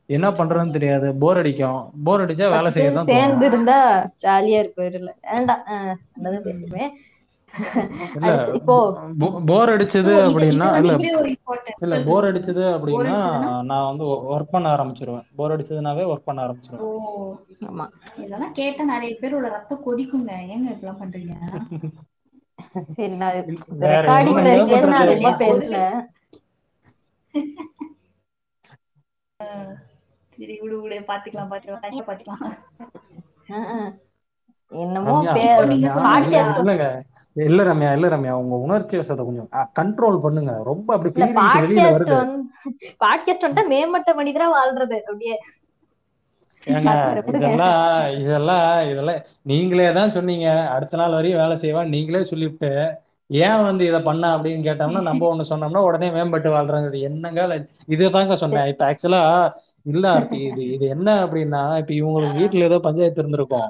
என்ன பண்றதுன்னு தெரியாது. போர் அடிக்கும். போர் அடிச்சா வேலை செய்ய தான் சேர்ந்து இருந்தா ஜாலியா இருப்பாரு இல்ல வேண்டாம். பேசுவேன் போர் அடிச்சது அப்படின்னா இல்ல போர் அடிச்சது அப்படின்னா? நான் வந்து ஒர்க் பண்ண ஆரம்பிச்சிருவேன். போர் அடிச்சதுனாவே ஒர்க் பண்ண ஆரம்பிச்சிருவேன். ஆமா. இதெல்லாம் கேட்டா நிறைய பேரோட ரத்தம் கொதிக்குங்க. ஏங்க இப்படிலாம் பண்றீங்க? சரி நான் ரெக்கார்டிங்ல என்ன இருக்கேன்னு நான்? ரொம்ப பேசல. சரி விடு விடு. பாத்துக்கலாம் பாத்துக்கலாம். தனியா பாத்துக்கலாம். என்னமோ ரம்யா, இல்ல ரம்யா இல்ல ரம்யா உங்க உணர்ச்சி வசத்தை கொஞ்சம் கண்ட்ரோல் பண்ணுங்க. ரொம்ப அப்படி வெளியில வருது. வந்து பாட்காஸ்ட் வந்துட்டா மேம்பட்ட மனிதரா வாழ்றது அப்படியே. இதெல்லாம் இதெல்லாம் இதெல்லாம் நீங்களே தான் சொன்னீங்க. அடுத்த நாள் வரையும் வேலை செய்வான் நீங்களே சொல்லிவிட்டு ஏன் வந்து இதை பண்ண அப்படின்னு கேட்டோம்னா நம்ம ஒண்ணு சொன்னோம்னா உடனே மேம்பட்டு வாழ்றாங்க என்னங்க இதுதாங்க சொன்னேன். இப்ப ஆக்சுவலா இல்ல இது இது என்ன அப்படின்னா இப்ப இவங்களுக்கு வீட்டுல ஏதோ பஞ்சாயத்து இருந்திருக்கும்.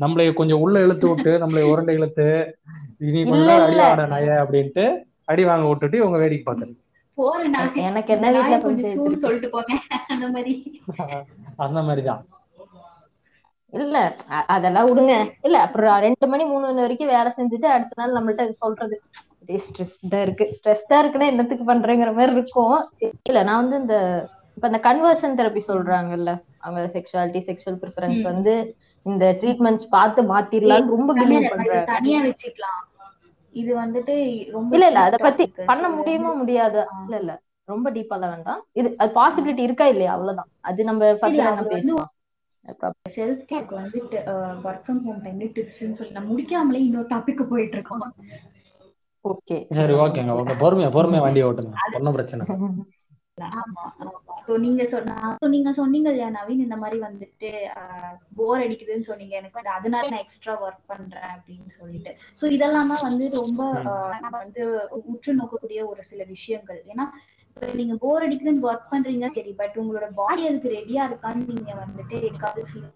நம்மளை கொஞ்சம் உள்ள இழுத்து விட்டு நம்மளை உருண்டை இழுத்து இனி கொஞ்ச நேரம் அடி. வாட நாய அப்படின்ட்டு அடி வாங்க விட்டுட்டு இவங்க வேடிக்கை நான். எனக்கு என்ன வீட்டுல கொஞ்சம். சொல்லிட்டு போங்க. அந்த மாதிரி. அந்த மாதிரிதான். இல்ல அதெல்லாம் விடுங்க. இல்ல அப்புறம் ரெண்டு மணி மூணு மணி வரைக்கும் வேலை செஞ்சுட்டு அடுத்த நாள் நம்மள்ட்ட சொல்றது. ஸ்ட்ரெஸ்டா இருக்கு. ஸ்ட்ரெஸ்டா இருக்குன்னா என்னத்துக்கு பண்றேங்கிற மாதிரி இருக்கும். இல்ல நான் வந்து இந்த இப்ப இந்த கன்வர்ஷன் தெரப்பி சொல்றாங்கல்ல அவங்க செக்ஷுவாலிட்டி செக்ஷுவல் ப்ரிஃபரன்ஸ். வந்து இந்த ட்ரீட்மெண்ட்ஸ் பார்த்து மாத்திரலாம்னு ரொம்ப பிலீவ் பண்றாங்க தனியா வச்சுக்கலாம். இது வந்துட்டு ரொம்ப இல்ல இல்ல அத பத்தி. பண்ண முடியுமா முடியாது. இல்ல இல்ல ரொம்ப டீப்பாலாம் வேண்டாம். இது அது பாசிபிலிட்டி இருக்கா இல்லையா? அவ்வளவுதான். அது நம்ம ஃபர்தர் வந்து பேசலாம் செல்ஃப் கேருக்கு வந்துட்டு ஒர்க் ஃப்ரம் ஹோம் டைம்ல டிப்ஸ்னு சொல்லி நான் முடிக்காமலே இன்னொரு டாபிக் போயிட்டு இருக்கோம் ஓகே சரி ஓகேங்க ஓகே பொறுமையா பொறுமையா வண்டியை ஓட்டுங்க. ஒன்றும் பிரச்சனை நீங்க சொன்னீங்க இல்லையா நவீன்? இந்த மாதிரி வந்துட்டு போர் அடிக்குதுன்னு சொன்னீங்க. எனக்கு வந்து அதனால நான் எக்ஸ்ட்ரா ஒர்க் பண்றேன் அப்படின்னு சொல்லிட்டு. சோ இதெல்லாம் தான் வந்து ரொம்ப வந்து உற்று நோக்கக்கூடிய ஒரு சில விஷயங்கள். ஏன்னா நீங்க போர் அடிக்குதுன்னு ஒர்க் பண்றீங்க சரி பட் உங்களோட பாடி அதுக்கு ரெடியா இருக்கான்னு நீங்க வந்துட்டு எனக்காவது feel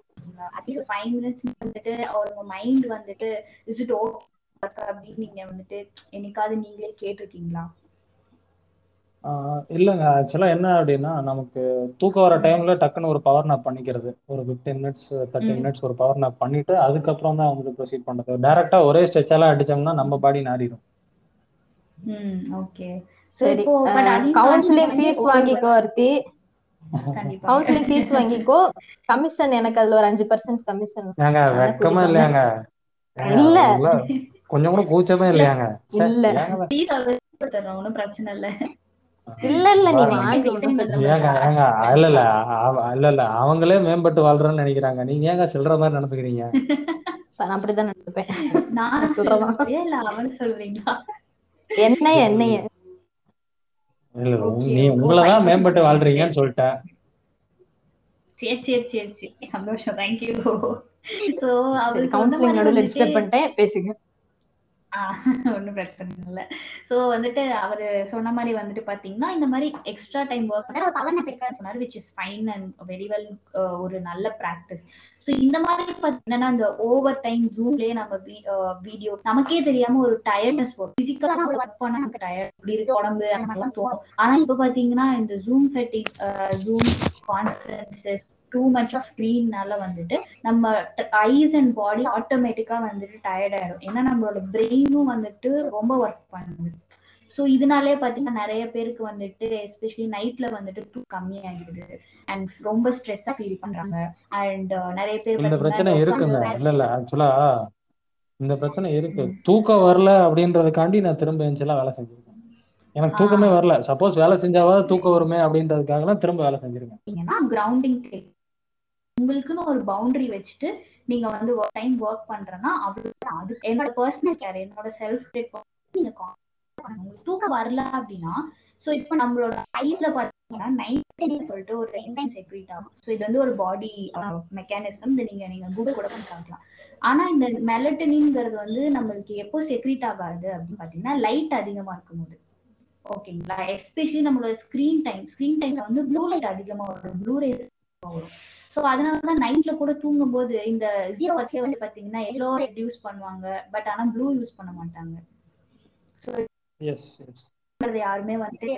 at least five minutes வந்துட்டு உங்க மைண்ட் வந்துட்டு இஸ் இட் ஓகே அப்படின்னு நீங்க வந்துட்டு என்னைக்காவது நீங்களே கேட்டிருக்கீங்களா? இல்லைங்க. ஆக்சுவலா என்ன அப்படின்னா நமக்கு தூக்கம் வர டைம்ல டக்குன்னு ஒரு பவர் நாப் பண்ணிக்கிறது. ஒரு ஃபிஃப்டீன் மினிட்ஸ் தேர்ட்டி. மினிட்ஸ் ஒரு பவர் நாப் பண்ணிட்டு அதுக்கப்புறம் தான் வந்து ப்ரொசீட் பண்றது. டைரக்டா ஒரே ஸ்ட்ரெச்சாலாம் அடிச்சோம்னா நம்ம பாடி நாடிடும் ம் ஓகே சரி. கவுன்சிலிங் ஃபீஸ் வாங்கிக்கோ அர்த்தி கண்டிப்பா. கவுன்சிலிங் ஃபீஸ் வாங்கிக்கோ. கமிஷன் எனக்கு அதுல ஒரு அஞ்சு பர்சன்ட் கமிஷன் ஏங்க வெக்கமா இல்லையாங்க. இல்ல. கொஞ்சம் கூட கூச்சமே இல்லையாங்க. இல்ல. ஒன்றும் பிரச்சனை இல்ல. இல்ல இல்ல இல்ல. இல்ல இல்ல அவ- இல்ல இல்ல அவங்களே மேம்பட்டு வாழ்றேன்னு நினைக்கிறாங்க. நீங்க ஏங்க சில்லற மாதிரி நடந்துக்கிறீங்க? நான் அப்படிதான் நினைப்பேன். நான் சொல்றதா? சொல்றேன். இல்ல அவன் சொல்றீங்களா? என்ன என்னைய. இல்ல நீ. உங்களதான் மேம்பட்டு வாழ்றீங்கன்னு சொல்லிட்டேன். சரி சரி சரி சரி. சந்தோஷம். தேங்க்யூ சோ அவர் சொன்ன கவுன்சிலிங் மாதிரி நடுவுல வந்துட்டு டிஸ்டர்ப் பண்ணிட்டேன். பேசுங்க. ஒன்றும் பிரச்சனை இல்லை. ஸோ வந்துட்டு அவர் சொன்ன மாதிரி வந்துட்டு பார்த்தீங்கன்னா இந்த மாதிரி எக்ஸ்ட்ரா டைம் ஒர்க் பண்ண பவர் நம்பிக்கை சொன்னார் which is fine and very well ஒரு நல்ல ப்ராக்டிஸ் ஸோ இந்த மாதிரி பார்த்தீங்கன்னா இந்த ஓவர் டைம் ஜூம்லேயே நம்ம வீடியோ நமக்கே தெரியாம ஒரு டயர்ட்னஸ் வரும் ஃபிசிக்கலாக ஒர்க் பண்ண நமக்கு டயர்ட் இப்படி இருக்கு உடம்பு அந்த மாதிரிலாம் தோணும். ஆனா இப்போ பார்த்தீங்கன்னா இந்த zoom ஃபெட்டிங் zoom conferences too much of ஸ்க்ரீன்னால வந்துட்டு நம்ம ஐஸ் அண்ட் பாடி ஆட்டோமேட்டிக்கா வந்துட்டு டயர்ட் ஆயிடும். ஏன்னா நம்மளோட பிரெயினும் வந்துட்டு ரொம்ப ஒர்க் பண்ணுது. ஸோ இதனாலே பார்த்தீங்கன்னா நிறைய பேருக்கு வந்துட்டு எஸ்பெஷலி நைட்ல வந்துட்டு தூ கம்மி ஆகிடுது அண்ட் ரொம்ப ஸ்ட்ரெஸ்ஸா ஃபீல் பண்றாங்க. அண்ட் நிறைய பேர் இந்த பிரச்சனை இருக்குங்க. இல்ல இல்ல. ஆக்சுவலா இந்த பிரச்சனை இருக்கு. தூக்கம் வரல அப்படின்றதுக்காண்டி நான் திரும்ப எல்லாம் வேலை செஞ்சிருக்கேன். எனக்கு தூக்கமே வரல. சப்போஸ் வேலை செஞ்சாவது தூக்கம் வருமே அப்படின்றதுக்காகலாம் திரும்ப வேலை செஞ்சிருக்கேன். பார்த்தீங்கன்னா கிரவுண்டிங் உங்களுக்குன்னு ஒரு பவுண்டரி வச்சுட்டு நீங்க வந்து டைம் ஒர்க் பண்றேன்னா அவ்வளவு அது என்னோட பர்சனல் கேர் என்னோட செல்ஃப் நீங்க உங்களுக்கு தூக்கம் வரல அப்படின்னா ஸோ இப்போ நம்மளோட ஐஸ்ல பார்த்தீங்கன்னா நைட் சொல்லிட்டு ஒரு என்டைம் செக்ரீட் ஆகும். ஸோ இது வந்து ஒரு பாடி மெக்கானிசம் இது நீங்க நீங்க கூகுள் கூட பண்ணி பார்க்கலாம். ஆனா இந்த மெலட்டனிங்கிறது வந்து நம்மளுக்கு எப்போ செக்ரீட் ஆகாது அப்படின்னு பாத்தீங்கன்னா லைட் அதிகமா இருக்கும்போது. ஓகேங்களா எஸ்பெஷலி நம்மளோட ஸ்க்ரீன் டைம் ஸ்கிரீன் டைம்ல வந்து ப்ளூ லைட் அதிகமா வரும். ப்ளூ ரேஸ் வரும். ஸோ அதனால தான் நைட்ல கூட தூங்கும்போது இந்த ஜீரோ வச்சே வந்து பாத்தீங்கன்னா எல்லோ ரெடியூஸ் பண்ணுவாங்க. பட் ஆனா ப்ளூ யூஸ் பண்ண மாட்டாங்க. ஸோ யாருமே வந்துட்டு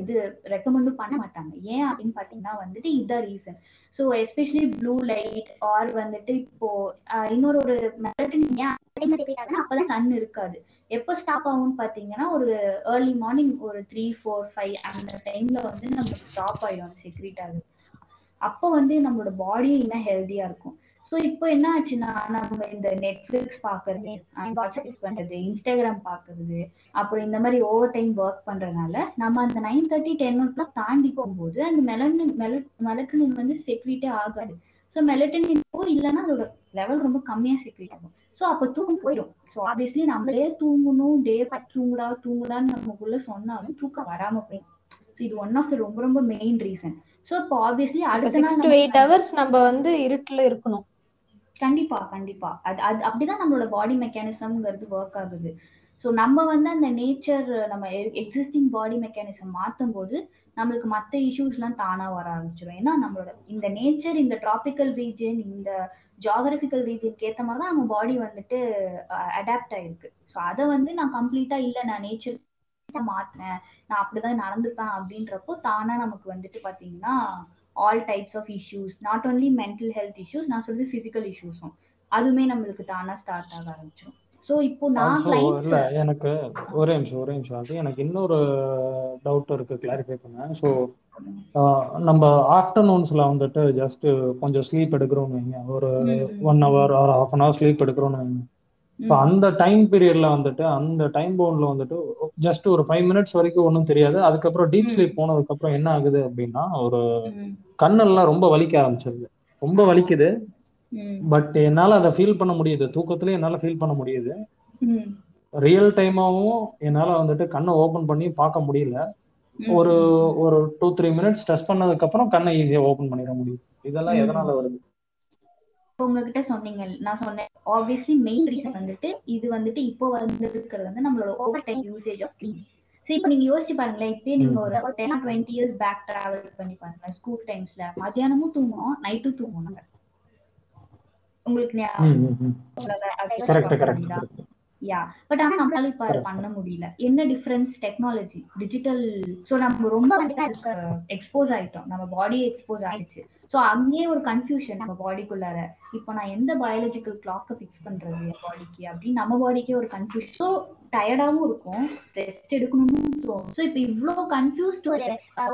இது ரெக்கமெண்டும் பண்ண மாட்டாங்க. ஏன் அப்படின்னு பாத்தீங்கன்னா வந்துட்டு இதுதான் reason so especially blue light or வந்துட்டு இப்போ இன்னொரு ஒரு அப்பதான் சன் இருக்காது. எப்போ ஸ்டாப் ஆகும்னு பாத்தீங்கன்னா ஒரு ஏர்லி மார்னிங் ஒரு த்ரீ ஃபோர் ஃபைவ் அந்த டைம்ல வந்து நமக்கு ஸ்டாப் ஆயிடும் செக்ரீட் ஆகுது அப்போ வந்து நம்மளோட பாடியும் இன்னும் ஹெல்த்தியா இருக்கும். ஸோ இப்போ என்ன ஆச்சுன்னா நம்ம இந்த நெட்ஃபிளிக்ஸ் பாக்குறது வாட்ஸ்அப் யூஸ் பண்றது இன்ஸ்டாகிராம் பாக்குறது அப்புறம் இந்த மாதிரி ஓவர் டைம் ஒர்க் பண்றதுனால நம்ம அந்த nine thirty ten o'clock தாண்டி போகும்போது அந்த மெலனின் மெலட்டனின் வந்து செக்ரீட்டே ஆகாது. ஸோ மெலட்டனின் இல்லைன்னா அதோட லெவல் ரொம்ப கம்மியா செக்ரீட் ஆகும். ஸோ அப்போ தூக்கம் போயிடும். ஸோ ஆப்வியஸ்லி நம்மளே தூங்கணும் டே தூங்குடா தூங்குடான்னு நமக்குள்ள சொன்னாலும் தூக்கம் வராம போயிடும். ஸோ இது ஒன் ஆஃப் த ரொம்ப ரொம்ப மெயின் ரீசன் ஸோ இப்போ ஆப்வியஸ்லி அடுத்த சிக்ஸ் டு எயிட் ஹவர்ஸ் நம்ம வந்து இருட்டுல இருக்கணும். கண்டிப்பா கண்டிப்பா. அது அது அப்படிதான் நம்மளோட பாடி மெக்கானிசம்ங்கிறது ஒர்க் ஆகுது. ஸோ நம்ம வந்து அந்த நேச்சர் நம்ம எக்ஸிஸ்டிங் பாடி மெக்கானிசம் மாற்றும் போது நம்மளுக்கு மற்ற இஷ்யூஸ்லாம் தானா வர ஆரம்பிச்சிடும் ஏன்னா நம்மளோட இந்த நேச்சர் இந்த டிராபிக்கல் ரீஜன் இந்த ஜாகிரபிக்கல் ரீஜனுக்கு ஏற்ற மாதிரி தான் நம்ம பாடி வந்துட்டு அடாப்ட் ஆயிருக்கு. ஸோ அதை வந்து நான் கம்ப்ளீட்டா இல்லை நான் நேச்சர் மாத்துறேன். நான் அப்படிதான் நடந்துப்பேன் அப்படின்றப்போ தானா நமக்கு வந்துட்டு பாத்தீங்கன்னா all types of issues not only mental health issues நான் சொல்றது ஃபிசிக்கல் இஷ்யூஸும் அதுவுமே நம்மளுக்கு தானா ஸ்டார்ட் ஆக ஆரம்பிச்சிடும் ஸோ இப்போ நான் இல்லை எனக்கு ஒரே நிமிஷம் ஒரே நிமிஷம். அது எனக்கு இன்னொரு டவுட் இருக்கு கிளாரிஃபை பண்ண ஸோ நம்ம ஆஃப்டர்நூன்ஸ்ல வந்துட்டு ஜஸ்ட் கொஞ்சம் ஸ்லீப் எடுக்கிறோம்னு வைங்க. ஒரு one hour or half an hour sleep எடுக்கிறோம்னு வைங்க. ஸோ அந்த டைம் பீரியட்ல வந்துட்டு அந்த டைம் பவுண்ட்ல வந்துட்டு ஜஸ்ட் ஒரு ஃபைவ் மினிட்ஸ் வரைக்கும் ஒன்றும் தெரியாது. அதுக்கப்புறம் டீப் ஸ்லீப் போனதுக்கு அப்புறம் என்ன ஆகுது அப்படின்னா ஒரு கண்ணெல்லாம் ரொம்ப வலிக்க ஆரம்பிச்சிருது. ரொம்ப வலிக்குது. பட் என்னால அதை ஃபீல் பண்ண முடியுது. தூக்கத்துல என்னால ஃபீல் பண்ண முடியுது. ரியல் டைமாவும் என்னால வந்துட்டு கண்ணை ஓபன் பண்ணி பார்க்க முடியல. ஒரு ஒரு டூ த்ரீ மினிட்ஸ் ஸ்ட்ரெஸ் பண்ணதுக்கு அப்புறம் கண்ணை ஈஸியா ஓபன் பண்ணிட முடியும் இதெல்லாம் எதனால வருது? உங்ககிட்ட சொன்னீங்க நான் சொன்னேன். ஆப்வியஸ்லி மெயின் ரீசன் வந்துட்டு இது வந்துட்டு இப்போ வந்து இருக்கிறது வந்து நம்மளோட over time usage of sleep சரி இப்போ நீங்க யோசிச்சு பாருங்களேன் இப்பயே நீங்க ஒரு ten twenty years back travel பண்ணி பாருங்க ஸ்கூல் டைம்ஸ்ல மத்தியானமும் தூங்குவோம் நைட்டும் தூங்குவோம் நாங்க. உங்களுக்கு யா பட் ஆனா நம்மளால இப்ப அதை பண்ண முடியல. என்ன டிஃபரன்ஸ் டெக்னாலஜி டிஜிட்டல் சோ நம்ம ரொம்ப எக்ஸ்போஸ் ஆயிட்டோம். நம்ம பாடி எக்ஸ்போஸ் ஆயிடுச்சு. சோ அங்கேயே ஒரு கன்ஃபியூஷன் நம்ம பாடிக்குள்ளார இப்போ நான் எந்த பயாலஜிக்கல் கிளாக்கை ஃபிக்ஸ் பண்றது என் பாடிக்கு அப்படின்னு நம்ம பாடிக்கே ஒரு கன்ஃபியூஷன் ஸோ டயர்டாவும் இருக்கும். ரெஸ்ட் எடுக்கணும்னு தோணும். ஸோ இப்போ இவ்வளோ கன்ஃபியூஸ்ட் ஒரு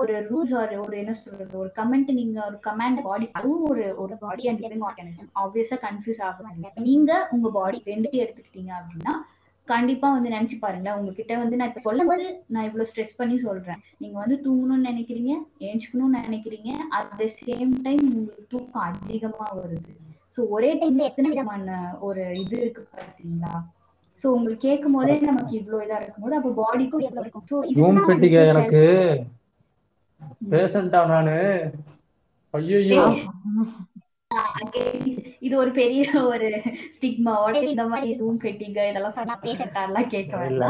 ஒரு ரூல்ஸ் ஒரு ஒரு என்ன சொல்றது? ஒரு கமெண்ட் நீங்க ஒரு கமாண்ட் பாடி அதுவும் ஒரு ஒரு பாடி அண்ட் லிவிங் ஆர்கானிசம் ஆப்வியஸா கன்ஃபியூஸ் ஆகுறாங்க நீங்க உங்க பாடி ரெண்டு எடுத்துக்கிட்டீங்க அப்படின்னா கண்டிப்பா வந்து நினைச்சு பாருங்களேன் உங்ககிட்ட வந்து நான் இப்ப சொல்லும் போது நான் இவ்வளவு ஸ்ட்ரெஸ் பண்ணி சொல்றேன். நீங்க வந்து தூங்கணும்னு நினைக்கிறீங்க ஏஞ்சுக்கணும்னு நினைக்கிறீங்க அட் த சேம் டைம் உங்களுக்கு தூக்கம் அதிகமா வருது. ஸோ ஒரே டைம்ல எத்தனை விதமான ஒரு இது இருக்கு பாத்தீங்களா? சோ உங்களுக்கு கேட்கும் போதே நமக்கு இவ்வளவு இதா அப்ப பாடிக்கும் எவ்வளவு இருக்கும் ஸோ ஜூம் ஃபெட்டிகா எனக்கு? பேஷண்டா நானு? ஐயோ இது ஒரு பெரிய ஒரு ஸ்டிக்மாவோட இந்த மாதிரி ஜூம் ஃபெட்டிங்க இதெல்லாம் சொன்னா பேஷண்டாலாம் கேட்க இல்ல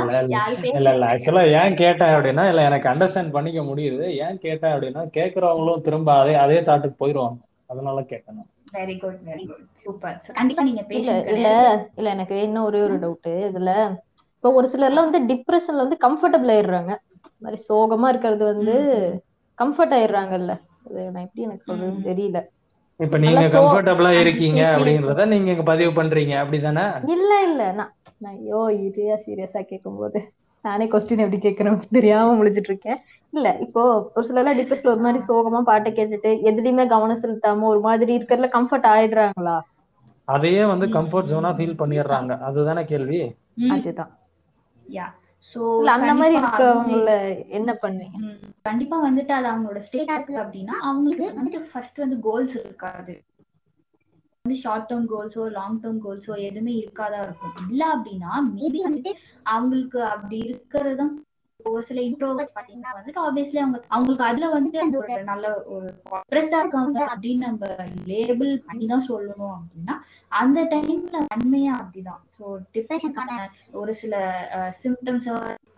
இல்ல ஆக்சுவலா ஏன் கேட்டேன் அப்படின்னா இல்ல எனக்கு அண்டர்ஸ்டாண்ட் பண்ணிக்க முடியுது. ஏன் கேட்டேன் அப்படின்னா கேக்குறவங்களும் திரும்ப அதே அதே தாட்டுக்கு போயிருவாங்க அதனால கேட்டேன் very good very good super கண்டிப்பா நீங்க பேஷண்ட் இல்ல இல்ல எனக்கு இன்னும் ஒரே ஒரு டவுட் இதுல இப்போ ஒரு சிலர்லாம் வந்து டிப்ரெஷன்ல வந்து கம்ஃபர்டபுள் ஆயிடுறாங்க. இந்த மாதிரி சோகமா இருக்கிறது வந்து கம்ஃபர்ட் ஆயிடுறாங்கல்ல. அது நான் எப்படி எனக்கு சொல்றதுன்னு தெரியல. இப்ப நீங்க கம்ஃபர்டபுளா இருக்கீங்க அப்படிங்கறத நீங்க இங்க பதிவு பண்றீங்க அப்படிதானே? இல்ல இல்ல. நான் ஐயோ இரியா சீரியஸா கேட்கும்போது நானே கொஸ்டின் எப்படி கேட்கறேன் தெரியாம முழிச்சிட்டு இருக்கேன் இல்ல இப்போ ஒரு சிலர்லாம் டிப்ரெஸ்ல ஒரு மாதிரி சோகமா பாட்டை கேட்டுட்டு எதுலயுமே கவனம் செலுத்தாம ஒரு மாதிரி இருக்கிறதுல கம்ஃபர்ட் ஆயிடுறாங்களா? அதையே வந்து கம்ஃபர்ட் ஜோனா ஃபீல் பண்ணிடுறாங்க. அதுதானே கேள்வி? அதுதான். யா அந்த மாதிரி இருக்கவங்கள என்ன பண்ணுவீங்க? கண்டிப்பா வந்துட்டு அது அவங்களோட ஸ்டேட்டா இருக்கு அப்படின்னா அவங்களுக்கு வந்துட்டு ஃபர்ஸ்ட் வந்து கோல்ஸ் இருக்காது. வந்து ஷார்ட் டேர்ம் கோல்ஸோ லாங் டேர்ம் கோல்ஸோ எதுவுமே இருக்காதா இருக்கும். இல்ல அப்படின்னா மேபி வந்துட்டு அவங்களுக்கு அப்படி இருக்கிறதும் ஒரு சில இன்ட்ரோவர்ஸ் பாத்தீங்கன்னா வந்துட்டு ஆப்வியஸ்லி அவங்க அவங்களுக்கு அதுல வந்துட்டு அந்த ஒரு நல்ல ஒரு இன்ட்ரெஸ்டா இருக்காங்க அப்படின்னு நம்ம லேபிள் பண்ணி தான் சொல்லணும் அப்படின்னா அந்த டைம்ல உண்மையா அப்படிதான். ஸோ டிப்ரெஷனுக்கான ஒரு சில சிம்டம்ஸ்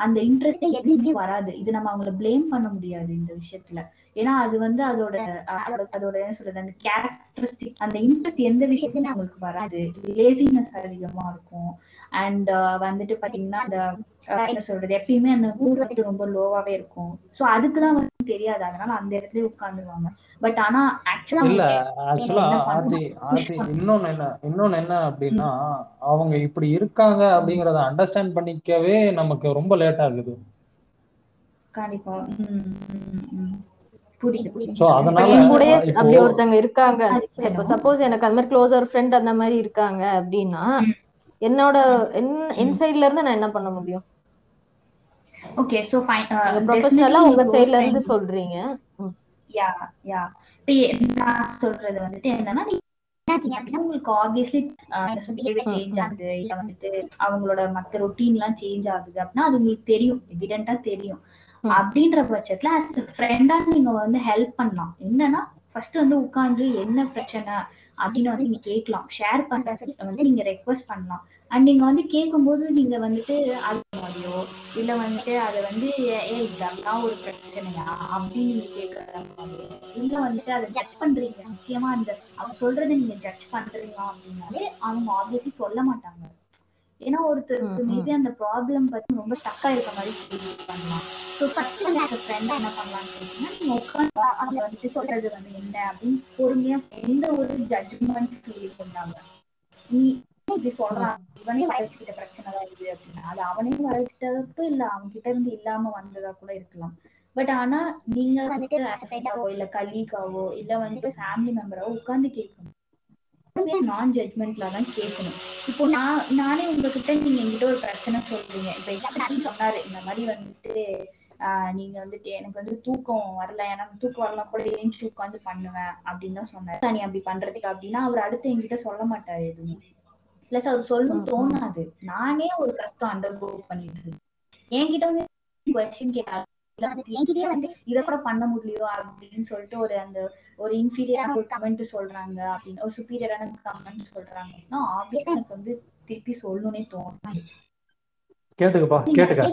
அந்த இன்ட்ரெஸ்டே எதுவுமே வராது. இது நம்ம அவங்கள பிளேம் பண்ண முடியாது இந்த விஷயத்துல. ஏன்னா அது வந்து அதோட அதோட அதோட என்ன சொல்றது அந்த கேரக்டரிஸ்டிக் அந்த இன்ட்ரெஸ்ட் எந்த விஷயத்துலயும் அவங்களுக்கு வராது. லேசினஸ் அதிகமா இருக்கும். அண்ட் வந்துட்டு பாத்தீங்கன்னா அந்த என்ன சொல்றது? எப்பயுமே அந்த மூட் ரொம்ப லோவாவே இருக்கும். சோ அதுக்குதான் வந்து தெரியாது. அதனால அந்த இடத்துல உட்காந்துருவாங்க. பட் ஆனா ஆக்சுவலா இல்ல ஆக்சுவலா ஆர்த்தி ஆர்த்தி இன்னொன்னு என்ன இன்னொன்னு என்ன அப்படின்னா அவங்க இப்படி இருக்காங்க அப்படிங்கறத அண்டர்ஸ்டாண்ட் பண்ணிக்கவே நமக்கு ரொம்ப லேட் ஆகுது. கண்டிப்பா. அப்படி ஒருத்தங்க இருக்காங்க. சப்போஸ் எனக்கு அந்த மாதிரி க்ளோசர் ஃப்ரெண்ட் அந்த மாதிரி இருக்காங்க அப்படின்னா என்னோட என் சைடுல இருந்து நான் என்ன பண்ண முடியும்? ஓகே சோ ஃபைன் ப்ரொஃபஷனலா உங்க சைடுல இருந்து சொல்றீங்க. யா யா இப்போ நான் சொல்றது வந்துட்டு என்னன்னா உங்களுக்கு ஆப்வியஸ்லி சேஞ்ச் ஆகுது. இல்ல வந்துட்டு அவங்களோட மத்த ரொட்டீன் எல்லாம் சேஞ்ச் ஆகுது அப்படின்னா அது உங்களுக்கு தெரியும். எவிடென்ட்டா தெரியும். அப்படின்ற பட்சத்துல a ஃப்ரெண்டா நீங்க வந்து ஹெல்ப் பண்ணலாம். என்னன்னா ஃபர்ஸ்ட் வந்து உட்கார்ந்து என்ன பிரச்சனை அப்படின்னு வந்து நீங்க கேட்கலாம். ஷேர் பண்றது வந்து நீங்க ரெக்வஸ்ட் பண்ணலாம். அண்ட் நீங்க வந்து கேட்கும்போது நீங்க வந்துட்டு அது மாதிரியோ இல்ல வந்துட்டு அதை வந்து ஏ இதெல்லாம் ஒரு பிரச்சனையா அப்படின்னு நீங்க கேட்கற மாதிரியோ இல்ல வந்துட்டு அதை ஜட்ஜ் பண்றீங்க. முக்கியமா அந்த அவங்க சொல்றதை நீங்க ஜட்ஜ் பண்றீங்க அப்படின்னாலே அவங்க ஆப்வியஸ்லி சொல்ல மாட்டாங்க. ஏன்னா ஒருத்தருக்கு. மேபி அந்த ப்ராப்ளம் பத்தி ரொம்ப ஸ்டக்கா இருக்க மாதிரி ஃபீல் பண்ணலாம். ஸோ ஃபர்ஸ்ட் a friend என்ன பண்ணலாம்னு கேட்டீங்கன்னா நீங்க உட்காந்து அவங்க வந்துட்டு சொல்றது வந்து என்ன அப்படின்னு பொறுமையா எந்த ஒரு ஜட்ஜ்மெண்ட் ஃபீல் பண்ணாங்க நீ இப்படி சொல்றான் இவனே வளர்ச்சிக்கிட்ட பிரச்சனை தான் இது அப்படின்னா. அது அவனே வளர்ச்சிட்டதுக்கும் இல்ல அவங்க கிட்ட இருந்து இல்லாம வந்ததா கூட இருக்கலாம். பட் ஆனா நீங்க வந்துட்டு இல்ல கலீகாவோ இல்ல வந்துட்டு ஃபேமிலி மெம்பராவோ உட்கார்ந்து கேட்கணும். நான் ஜட்மெண்ட்ல தான் கேட்கணும். இப்போ நான் நானே உங்ககிட்ட நீங்க என்கிட்ட ஒரு பிரச்சனை சொல்றீங்க. இப்ப சொன்னாரு. இந்த மாதிரி வந்துட்டு ஆஹ் நீங்க வந்துட்டு எனக்கு வந்து தூக்கம் வரல. எனக்கு தூக்கம் வரலாம் கூட எழுந்து உட்காந்து பண்ணுவேன் அப்படின்னு தான் சொன்னாரு. நீ அப்படி பண்றதுக்கு அப்படின்னா அவர் அடுத்து என்கிட்ட சொல்ல மாட்டாரு எதுவுமே. பிளஸ் அவர் சொல்லணும் தோணாது. நானே ஒரு கஷ்டம் அண்டர் கோ பண்ணிட்டு இருக்கேன் என்கிட்ட வந்து கொஸ்டின் கேட்காது என்கிட்டயே வந்து இதை கூட பண்ண முடியலையோ அப்படின்னு சொல்லிட்டு ஒரு அந்த ஒரு இன்ஃபீரியரான ஒரு கமெண்ட் சொல்றாங்க அப்படின்னு ஒரு சுப்பீரியரான கமெண்ட் சொல்றாங்கன்னா ஆப்வியஸா எனக்கு வந்து திருப்பி சொல்லணும்னே தோணும் கேட்டுக்கப்பா கேட்டுக்க.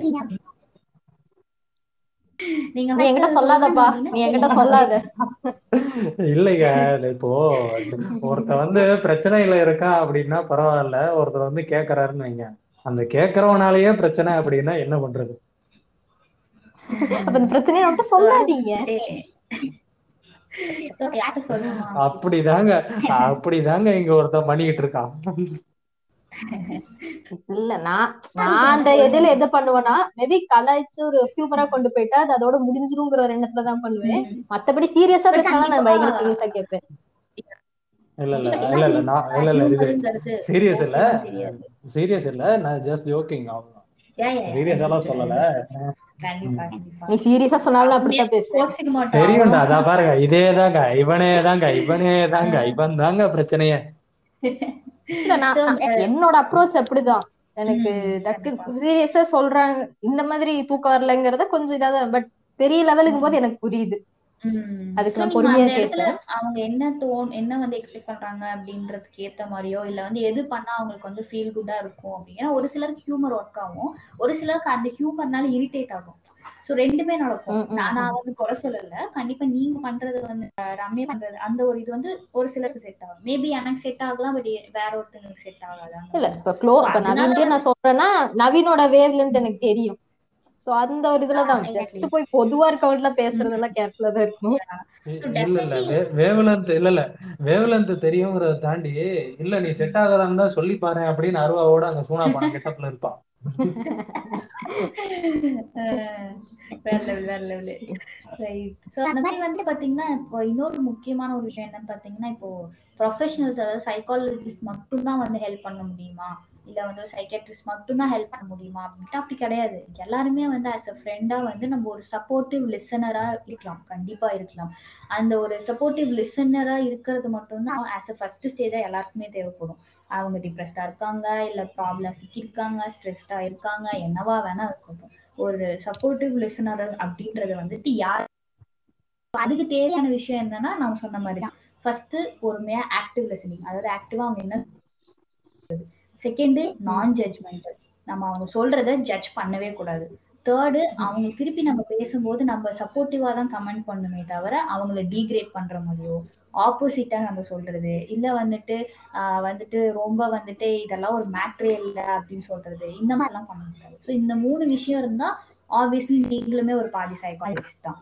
நீங்க நீ என்கிட்ட சொல்லாதப்பா நீ என்கிட்ட சொல்லாத இல்லைங்க இப்போ ஒருத்த வந்து பிரச்சனையில இருக்கா அப்படின்னா பரவாயில்ல ஒருத்தர் வந்து கேக்குறாருன்னு வைங்க அந்த கேக்குறவனாலயே பிரச்சனை அப்படின்னா என்ன பண்றது அப்ப இந்த பிரச்சனையை மட்டும் சொல்லாதீங்க அப்படிதாங்க அப்படிதாங்க இங்க ஒருத்தன் பண்ணிக்கிட்டு இருக்கான் இல்ல நான் நான் அந்த எதுல எது பண்ணுவேன்னா மேபி கலாய்ச்சு ஒரு ஹியூமரா கொண்டு போயிட்டா அது அதோட முடிஞ்சிருங்கிற ஒரு எண்ணத்துல தான் பண்ணுவேன். மத்தபடி சீரியஸா பேசினா நான் பயங்கர சீரியஸா கேட்பேன். இல்ல இல்ல இல்ல இல்ல நான் இல்ல இல்ல இது சீரியஸ் இல்ல. சீரியஸ் இல்ல நான் ஜஸ்ட் ஜோக்கிங் அவ்வளவுதான். சீரியஸ் எல்லாம் சொல்லல. நீ சீரியஸா சொன்னாலும் அப்படித்தான் பேசுவேன். தெரியும்டா அதான் பாருங்க. இதேதாங்க இவனே தாங்க இவனே தாங்க இவன் தாங்க பிரச்சனையே. என்னோட அப்ரோச் அப்படிதான். எனக்கு டக்கு சீரியஸா சொல்றாங்க. இந்த மாதிரி தூக்கம் வரலங்கிறத கொஞ்சம் இதாதான் பட் பெரிய லெவலுக்கும் போது எனக்கு புரியுது. அதுக்கு நான் கேட்பேன். அவங்க என்ன தோன் என்ன வந்து எக்ஸ்பெக்ட் பண்றாங்க அப்படின்றதுக்கு ஏத்த மாதிரியோ இல்ல வந்து எது பண்ணா அவங்களுக்கு வந்து ஃபீல் குட்டா இருக்கும் அப்படின்னா ஒரு சிலருக்கு ஹியூமர் ஒர்க் ஆகும். ஒரு சிலருக்கு அந்த ஹியூமர்னால இரிட்டேட் ஆகும். சோ ரெண்டுமே நடக்கும். நான் வந்து குறை சொல்லல. கண்டிப்பா நீங்க பண்றது வந்து ரம்யா பண்றது அந்த ஒரு இது வந்து ஒரு சிலருக்கு செட் ஆகும். மேபி எனக்கு செட் ஆகலாம் பட் வேற ஒருத்தங்களுக்கு செட் ஆகாது? இல்ல இப்ப க்ளோ இப்ப நவீன்கே நான் சொல்றேன்னா நவீனோட வேவ் லென்த் எனக்கு தெரியும். சோ அந்த ஒரு இதுலதான் ஜஸ்ட் போய் பொதுவா இருக்கவன்ல பேசுறதெல்லாம் கேர்ஃபுல்லா தான் இருக்கணும். இல்ல இல்ல. வேவலந்த் இல்ல இல்ல. வேவலந்த் தெரியுங்கிறத தாண்டி இல்ல நீ செட் ஆகாதான் தான் சொல்லி பாரு அப்படின்னு அருவாவோட அங்க சூனா பணம் கெட்டப்ல இருப்பான் அஹ் வேற level, வந்து பாத்தீங்கன்னா இப்போ இன்னொரு முக்கியமான ஒரு விஷயம் என்னன்னு பாத்தீங்கன்னா இப்போ ப்ரொஃபஷனல்ஸ் அதாவது சைக்காலஜிஸ்ட் மட்டும்தான் வந்து ஹெல்ப் பண்ண முடியுமா? இல்ல வந்து சைக்காட்ரிஸ்ட் மட்டும்தான் ஹெல்ப் பண்ண முடியுமா? அப்படின்ட்டு அப்படி கிடையாது. எல்லாருமே வந்து ஆஸ் அ ஃப்ரெண்டா வந்து நம்ம ஒரு சப்போர்ட்டிவ் லிசனரா இருக்கலாம். கண்டிப்பா இருக்கலாம். அந்த ஒரு சப்போர்ட்டிவ் லிசனரா இருக்கிறது மட்டும்தான் ஆஸ் அ ஃபர்ஸ்ட் ஸ்டேஜா எல்லாருக்குமே தேவைப்படும். அவங்க டிப்ரெஸ்டா இருக்காங்க இல்ல ப்ராப்ளம் சிக்கியிருக்காங்க ஸ்ட்ரெஸ்டா இருக்காங்க என்னவா வேணா இருக்கட்டும். ஒரு சப்போர்ட்டிவ் லிசனர் அப்படின்றது வந்துட்டு யார் அதுக்கு தேவையான விஷயம் என்னன்னா நான் சொன்ன மாதிரி தான் ஃபர்ஸ்ட் பொறுமையா ஆக்டிவ் லிசனிங் அதாவது ஆக்டிவா அவங்க என்ன செகண்டு நான் ஜட்ஜ்மெண்டல் நம்ம அவங்க சொல்றத ஜட்ஜ் பண்ணவே கூடாது. தேர்டு அவங்க திருப்பி நம்ம பேசும்போது நம்ம சப்போர்ட்டிவா தான் கமெண்ட் பண்ணுமே தவிர அவங்கள டீக்ரேட் பண்ற மாதிரியோ ஆப்போசிட்டா நம்ம சொல்றது. இல்ல வந்துட்டு ஆஹ் வந்துட்டு ரொம்ப வந்துட்டு இதெல்லாம் ஒரு மேட்ரே இல்லை அப்படின்னு சொல்றது. இந்த மாதிரிலாம் பண்ண முடியாது ஸோ இந்த மூணு விஷயம் இருந்தா ஆப்வியஸ்லி நீங்களுமே ஒரு பாதி சைக்காலஜிஸ்ட் தான்.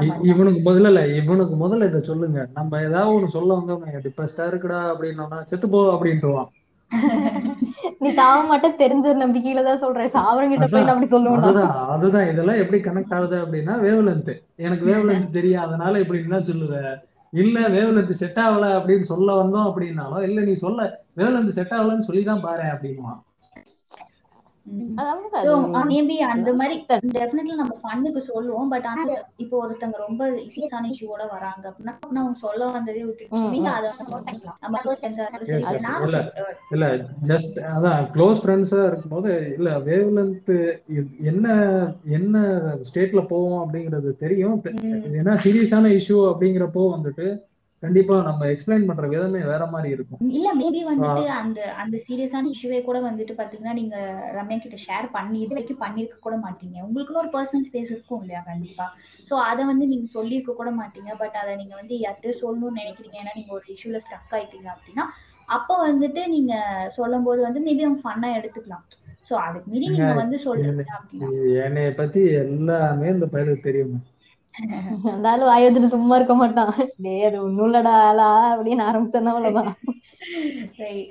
மாதிரி இவனுக்கு முதல்ல இல்ல இவனுக்கு முதல்ல இதை சொல்லுங்க. நம்ம ஏதாவது ஒண்ணு சொல்ல வந்து டிப்ரெஸ்டா இருக்குடா அப்படின்னா செத்து போ அப்படின்ட்டுவான். நீ சாவ மாட்டேன் தெரிஞ்ச ஒரு நம்பிக்கையில தான் சொல்றேன். சாவரங்கிட்ட போய் அப்படி சொல்லுவேன்? அதுதான் அதுதான். இதெல்லாம் எப்படி கனெக்ட் ஆகுது அப்படின்னா வேவ்லென்த் எனக்கு வேவ்லென்த் தெரியும் அதனால இப்படின்னு தான் சொல்லுவேன். இல்ல வேவலந்து செட் ஆகல அப்படின்னு சொல்ல வந்தோம் அப்படின்னாலும் இல்ல நீ சொல்ல வேவலந்து செட் ஆகலன்னு சொல்லி தான் பாரு அப்படின்னுவான். மேபி அந்த மாதிரி டெஃபினெட்லி நம்ம ஃபன்னுக்கு சொல்லுவோம். பட் ஆனா இப்போ ஒருத்தங்க ரொம்ப சீரியஸான இஷ்யூவோட வராங்க அப்படின்னா சொல்ல வந்ததே விட்டுட்டு. அதை நம்ம இல்ல. ஜஸ்ட் அதான் க்ளோஸ் ஃப்ரெண்ட்ஸா இருக்கும்போது இல்ல வேவ்லென்த் என்ன என்ன ஸ்டேட்ல போவோம் அப்படிங்கிறது தெரியும். ஏன்னா சீரியஸான இஷ்யூ அப்படிங்கிறப்போ வந்துட்டு கண்டிப்பா நம்ம எக்ஸ்பிளைன் பண்ற விதமே வேற மாதிரி இருக்கும். இல்ல மேபி வந்துட்டு அந்த அந்த சீரியஸான இஷ்யூவே கூட வந்துட்டு பாத்தீங்கன்னா நீங்க ரம்யா கிட்ட ஷேர் பண்ணி இது வரைக்கும் பண்ணிருக்க கூட மாட்டீங்க. உங்களுக்குன்னு ஒரு பர்சனல் ஸ்பேஸ் இருக்கும் இல்லையா கண்டிப்பா. சோ அதை வந்து நீங்க சொல்லியிருக்க கூட மாட்டீங்க. பட் அதை நீங்க வந்து யார்கிட்டயும் சொல்லணும்னு நினைக்கிறீங்க. ஏன்னா நீங்க ஒரு இஷ்யூல ஸ்டக் ஆயிட்டீங்க அப்படின்னா அப்ப வந்துட்டு நீங்க சொல்லும் போது வந்து மேபி அவங்க ஃபன்னா எடுத்துக்கலாம். சோ அதுக்கு மீறி நீங்க வந்து சொல்றீங்க அப்படின்னா. என்னைய பத்தி எல்லாமே இந்த பையனுக்கு தெரியும் இருந்தாலும் வாயத்துல சும்மா இருக்க மாட்டான். டேய் அது ஒண்ணும் இல்லடா ஆளா அப்படின்னு ஆரம்பிச்சோன்னா அவ்வளவுதான்.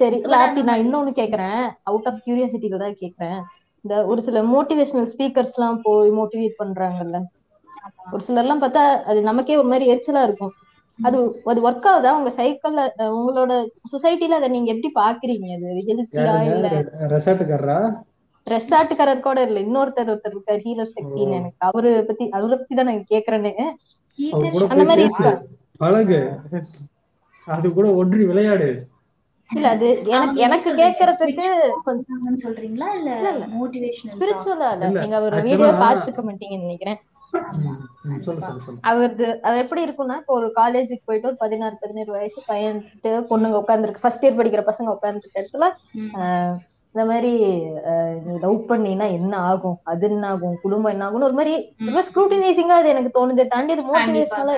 சரி ஆர்த்தி நான் இன்னொன்னு கேக்குறேன். அவுட் ஆஃப் கியூரியாசிட்டில தான் கேக்குறேன். இந்த ஒரு சில மோட்டிவேஷனல் ஸ்பீக்கர்ஸ் எல்லாம் போய் மோட்டிவேட் பண்றாங்கல்ல. ஒரு சிலர்லாம் பார்த்தா அது நமக்கே ஒரு மாதிரி எரிச்சலா இருக்கும். அது அது ஒர்க் ஆகுதா? உங்க சைக்கிள்ல உங்களோட சொசைட்டில அதை நீங்க எப்படி பாக்குறீங்க அது ஹெல்த்தியா இல்ல? ரெசார்ட்டுக்காரரா கூட இல்ல இன்னொருத்தர் ஒருத்தர் இருக்கார் ஹீலர் சக்தின்னு எனக்கு. அவரு பத்தி அவரை பத்தி தான் நான் கேக்குறேன்னு அந்த மாதிரி பழகு. அது கூட ஒன்றி விளையாடு. இல்ல அது எனக்கு எனக்கு கேக்குறதுக்கு சொல்றீங்களா? இல்ல இல்ல, இல்ல. மோட்டிவேஷனல் ஸ்பிரிச்சுவலா இல்ல. நீங்க ஒரு வீடியோ பாத்துக்க மாட்டீங்கன்னு நினைக்கிறேன். அவரது அது எப்படி இருக்கும்னா இப்போ ஒரு காலேஜுக்கு போயிட்டு ஒரு பதினாறு பதினேழு வயசு பையன்ட்டு பொண்ணுங்க உட்காந்துருக்கு ஃபர்ஸ்ட் இயர் படிக்கிற பசங்க உட்காந்துருக்க இடத்துல ஆஹ் இந்த மாதிரி நீ லவ் பண்ணீங்கன்னா என்ன ஆகும்? அது என்ன ஆகும்? குடும்பம் என்ன ஆகும்னு ஒரு மாதிரி ரொம்ப ஸ்க்ரூட்டினைசிங்கா அது எனக்கு தோணுதே. தாண்டி அது மோட்டிவேஷனலா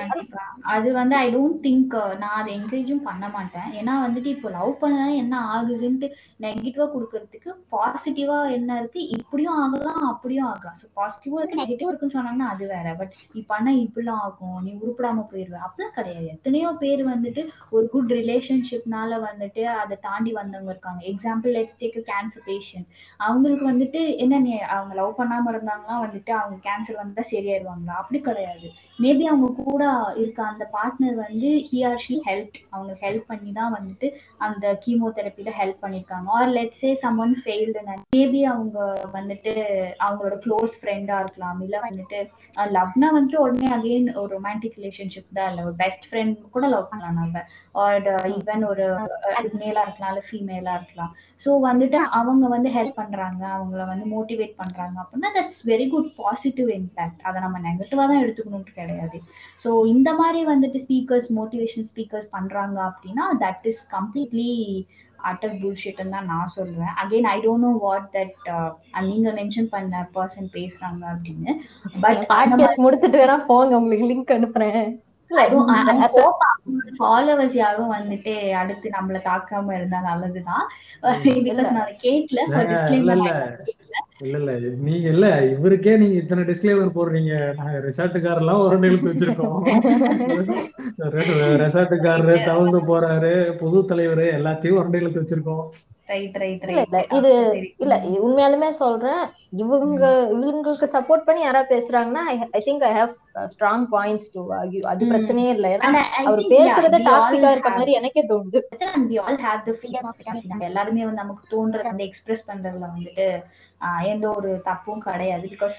அது வந்து ஐ டோன்ட் திங்க் நான் அதை என்கரேஜும் பண்ண மாட்டேன். ஏன்னா வந்துட்டு இப்போ லவ் பண்ணா என்ன ஆகுதுன்ட்டு நெகட்டிவா கொடுக்கறதுக்கு பாசிட்டிவா என்ன இருக்கு? இப்படியும் ஆகலாம் அப்படியும் ஆகலாம். ஸோ பாசிட்டிவா இருக்கு நெகட்டிவா இருக்குன்னு சொன்னாங்கன்னா அது வேற. பட் நீ பண்ணா இப்படிலாம் ஆகும். நீ உருப்படாம போயிருவ. அப்படிலாம் கிடையாது. எத்தனையோ பேர் வந்துட்டு ஒரு குட் ரிலேஷன்ஷிப்னால வந்துட்டு அதை தாண்டி வந்தவங்க இருக்காங்க. Example let's take cancer patient அவங்களுக்கு வந்துட்டு என்ன நீ அவங்க லவ் பண்ணாம இருந்தாங்கன்னா வந்துட்டு அவங்க கேன்சர் வந்தா சரியாயிடுவாங்களா? அப்படி கிடையாது. மேபி அவங்க கூட இருக்க அந்த பார்ட்னர் வந்து ஹி ஆர் ஷி ஹெல்ப் அவங்க ஹெல்ப் பண்ணி தான் வந்துட்டு அந்த கீமோதெரப்பில ஹெல்ப் பண்ணிருக்காங்க. Or let's say someone failed maybe அவங்க வந்துட்டு அவங்களோட க்ளோஸ் ஃப்ரெண்டா இருக்கலாம். இல்ல வந்துட்டு லவ்னா வந்துட்டு உடனே அகைன் ஒரு ரொமான்டிக் ரிலேஷன்ஷிப் தான். இல்ல ஒரு பெஸ்ட் ஃப்ரெண்ட் கூட லவ் பண்ணலாம் நம்ம. ஆர் ஈவன் ஒரு மேலா இருக்கலாம் இல்ல ஃபீமேலா இருக்கலாம். ஸோ வந்துட்டு அவங்க வந்து ஹெல்ப் பண்றாங்க. அவங்கள வந்து மோட்டிவேட் பண்றாங்க. அப்படின்னா that's very good positive impact அதை நம்ம நெகட்டிவா தான் எடுத்துக்கணும்னு கிடையாது ஸோ இந்த மாதிரி வந்துட்டு ஸ்பீக்கர்ஸ் மோட்டிவேஷன் ஸ்பீக்கர்ஸ் பண்றாங்க அப்படின்னா தட் இஸ் கம்ப்ளீட்லி அட்டர் புல்ஷிட்னு தான் நான் சொல்லுவேன் again I don't know what that நீங்க மென்ஷன் பண்ண பர்சன் பேசுறாங்க அப்படின்னு. பட் பாட்காஸ்ட் முடிச்சிட்டு வேணா போங்க உங்களுக்கு லிங்க் அனுப்புறேன். ஃபாலோவர்ஸ் யாரும் வந்துட்டு அடுத்து நம்மள தாக்காம இருந்தா நல்லதுதான். நான் கேட்கல. இல்ல, இல்ல. நீங்க இல்ல. இவருக்கே நீங்க இத்தனை டிஸ்க்ளைமர் போடுறீங்க. நாங்க ரெசார்ட்டுக்காரெல்லாம் ஒரு எழுத்து வச்சிருக்கோம். ரெசார்ட்டுக்காரரு தவந்து போறாரு புது தலைவர் எல்லாத்தையும் ஒரு எழுத்து வச்சிருக்கோம். ரைட் ரைட் இல்ல, இல்ல, ரைட் இது இல்ல உண்மையாலுமே சொல்றேன். இவங்க இவங்களுக்கு சப்போர்ட் பண்ணி யாராவது பேசுறாங்கன்னா I think I have strong points to argue அது. பிரச்சனையே இல்ல. ஏன்னா அவர் பேசுறத டாக்ஸிக்கா இருக்க மாதிரி எனக்கே தோணுது. and we all have the freedom of it. நம்ம எல்லாருமே வந்து நமக்கு தோன்றத வந்து எக்ஸ்பிரஸ் பண்றதுல வந்துட்டு ஆஹ், எந்த ஒரு தப்பும் கிடையாது. Because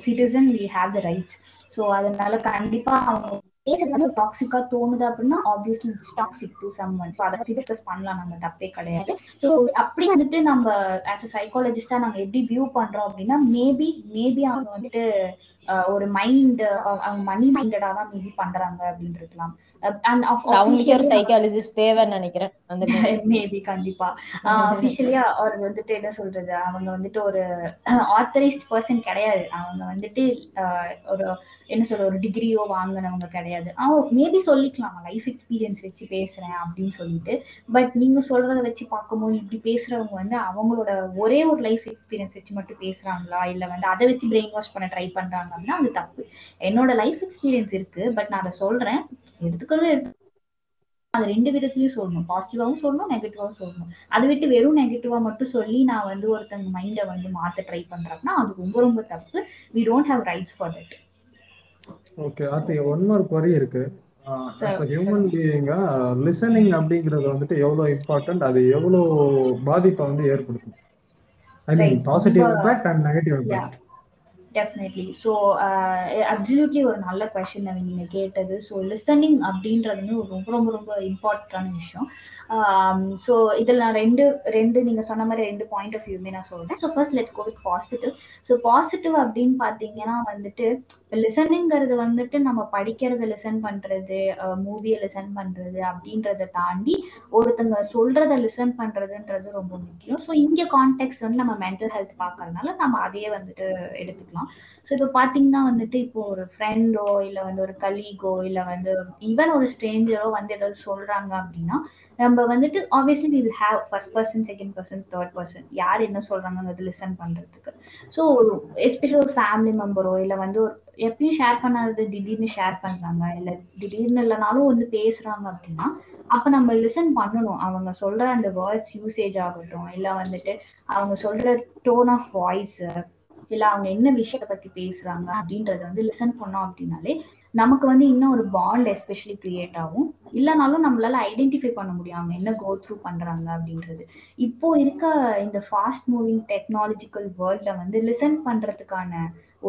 citizen we have the rights so அதனால கண்டிப்பா அவங்க பேசுறது வந்து டாக்ஸிக்கா தோணுது அப்படின்னா obviously it's toxic to someone so அதை பத்தி டிஸ்கஸ் பண்ணலாம். நம்ம தப்பே கிடையாது. ஸோ அப்படி வந்துட்டு நம்ம ஆஸ் அ சைக்காலஜிஸ்டா நாங்க எப்படி வியூ பண்றோம் அப்படின்னா மேபி மேபி அவங்க வந்துட்டு ஒரு மைண்ட் அவங்க மணி மைண்டடா தான் மேபி பண்றாங்க அப்படின்னு இருக்கலாம் அண்ட் அவங்களுக்கே ஒரு சைக்காலஜிஸ்ட் தேவைன்னு நினைக்கிறேன் அந்த. மேபி கண்டிப்பா. அபிஷியலியா அவர் வந்துட்டு என்ன சொல்றது அவங்க வந்துட்டு ஒரு ஆத்தரைஸ்ட் பர்சன் கிடையாது. அவங்க வந்துட்டு ஒரு என்ன சொல்ற ஒரு டிகிரியோ வாங்கினவங்க கிடையாது. அவங்க மேபி சொல்லிக்கலாம். லைஃப் எக்ஸ்பீரியன்ஸ் வச்சு பேசுறேன் அப்படின்னு சொல்லிட்டு. பட் நீங்க சொல்றத வச்சு பார்க்கும்போது இப்படி பேசுறவங்க வந்து அவங்களோட ஒரே ஒரு லைஃப் எக்ஸ்பீரியன்ஸ் வச்சு மட்டும் பேசுறாங்களா? இல்ல வந்து அதை வச்சு பிரெயின் வாஷ் பண்ண ட்ரை பண்றாங்க அப்படின்னா அது தப்பு. என்னோட லைஃப் எக்ஸ்பீரியன்ஸ் இருக்கு பட் நான் அதை சொல்றேன். எடுத்துக்கிறது எடுத்து அது ரெண்டு விதத்துலயும் சொல்லணும். பாசிட்டிவாவும் சொல்லணும் நெகட்டிவாவும் சொல்லணும். அதை விட்டு வெறும் நெகட்டிவா மட்டும் சொல்லி நான் வந்து ஒருத்தங்க மைண்டை வந்து மாத்த ட்ரை பண்றேன்னா அது ரொம்ப ரொம்ப தப்பு. We don't have rights for that okay அது ஒன் மார்க் குவரி இருக்கு. ஹியூமன் பீயிங்கா லிசனிங் அப்படிங்கிறது வந்துட்டு எவ்வளவு இம்பார்ட்டன்ட் அது எவ்வளவு பாதிப்பை வந்து ஏற்படுத்தும்? I mean. Positive impact and negative impact definitely so absolutely ஒரு நல்ல கொஷின் நீங்க கேட்டது. ஸோ லிசனிங் அப்படின்றது வந்து ஒரு ரொம்ப ரொம்ப ரொம்ப இம்பார்ட்டண்டான விஷயம். Um, ஸோ இதில் நான் ரெண்டு ரெண்டு நீங்க சொன்ன மாதிரி ரெண்டு பாயிண்ட் ஆஃப் வியூமே நான் சொல்றேன். So first let's go with positive so positive அப்படின்னு பார்த்தீங்கன்னா வந்துட்டு லிசனிங்கிறது வந்துட்டு நம்ம படிக்கிறத லிசன் பண்றது uh, மூவியை லிசன் பண்றது அப்படின்றத தாண்டி ஒருத்தங்க சொல்றத லிசன் பண்றதுன்றது ரொம்ப முக்கியம். ஸோ இங்கே கான்டெக்ட் வந்து நம்ம மென்டல் ஹெல்த் பார்க்கறதுனால நம்ம அதையே வந்துட்டு எடுத்துக்கலாம். ஸோ இப்போ பார்த்தீங்கன்னா வந்துட்டு இப்போ ஒரு ஃப்ரெண்டோ இல்லை வந்து ஒரு கலீகோ இல்லை வந்து ஈவன் ஒரு ஸ்ட்ரேஞ்சரோ வந்து ஏதாவது சொல்றாங்க அப்படின்னா நம்ம வந்துட்டு obviously we will have first person second person third person யார் என்ன சொல்றாங்கிறது லிசன் பண்றதுக்கு. ஸோ எஸ்பெஷலி ஒரு ஃபேமிலி மெம்பரோ இல்லை வந்து ஒரு எப்பயும் ஷேர் பண்ணாதது திடீர்னு ஷேர் பண்றாங்க இல்லை திடீர்னு இல்லைனாலும் வந்து பேசுறாங்க அப்படின்னா அப்ப நம்ம லிசன் பண்ணணும். அவங்க சொல்ற அந்த வேர்ட்ஸ் யூசேஜ் ஆகட்டும் இல்லை வந்துட்டு அவங்க சொல்ற டோன் ஆஃப் வாய்ஸ் இல்லை அவங்க என்ன விஷயத்த பத்தி பேசுறாங்க அப்படின்றத வந்து லிசன் பண்ணோம் அப்படின்னாலே நமக்கு வந்து இன்னும் ஒரு பாண்ட் எஸ்பெஷலி கிரியேட் ஆகும். இல்லைனாலும் நம்மளால ஐடென்டிஃபை பண்ண முடியும். அவங்க என்ன கோ த்ரூ பண்றாங்க அப்படின்றது. இப்போ இருக்க இந்த ஃபாஸ்ட் மூவிங் டெக்னாலஜிக்கல் வேர்ல்ட்ல வந்து லிசன் பண்றதுக்கான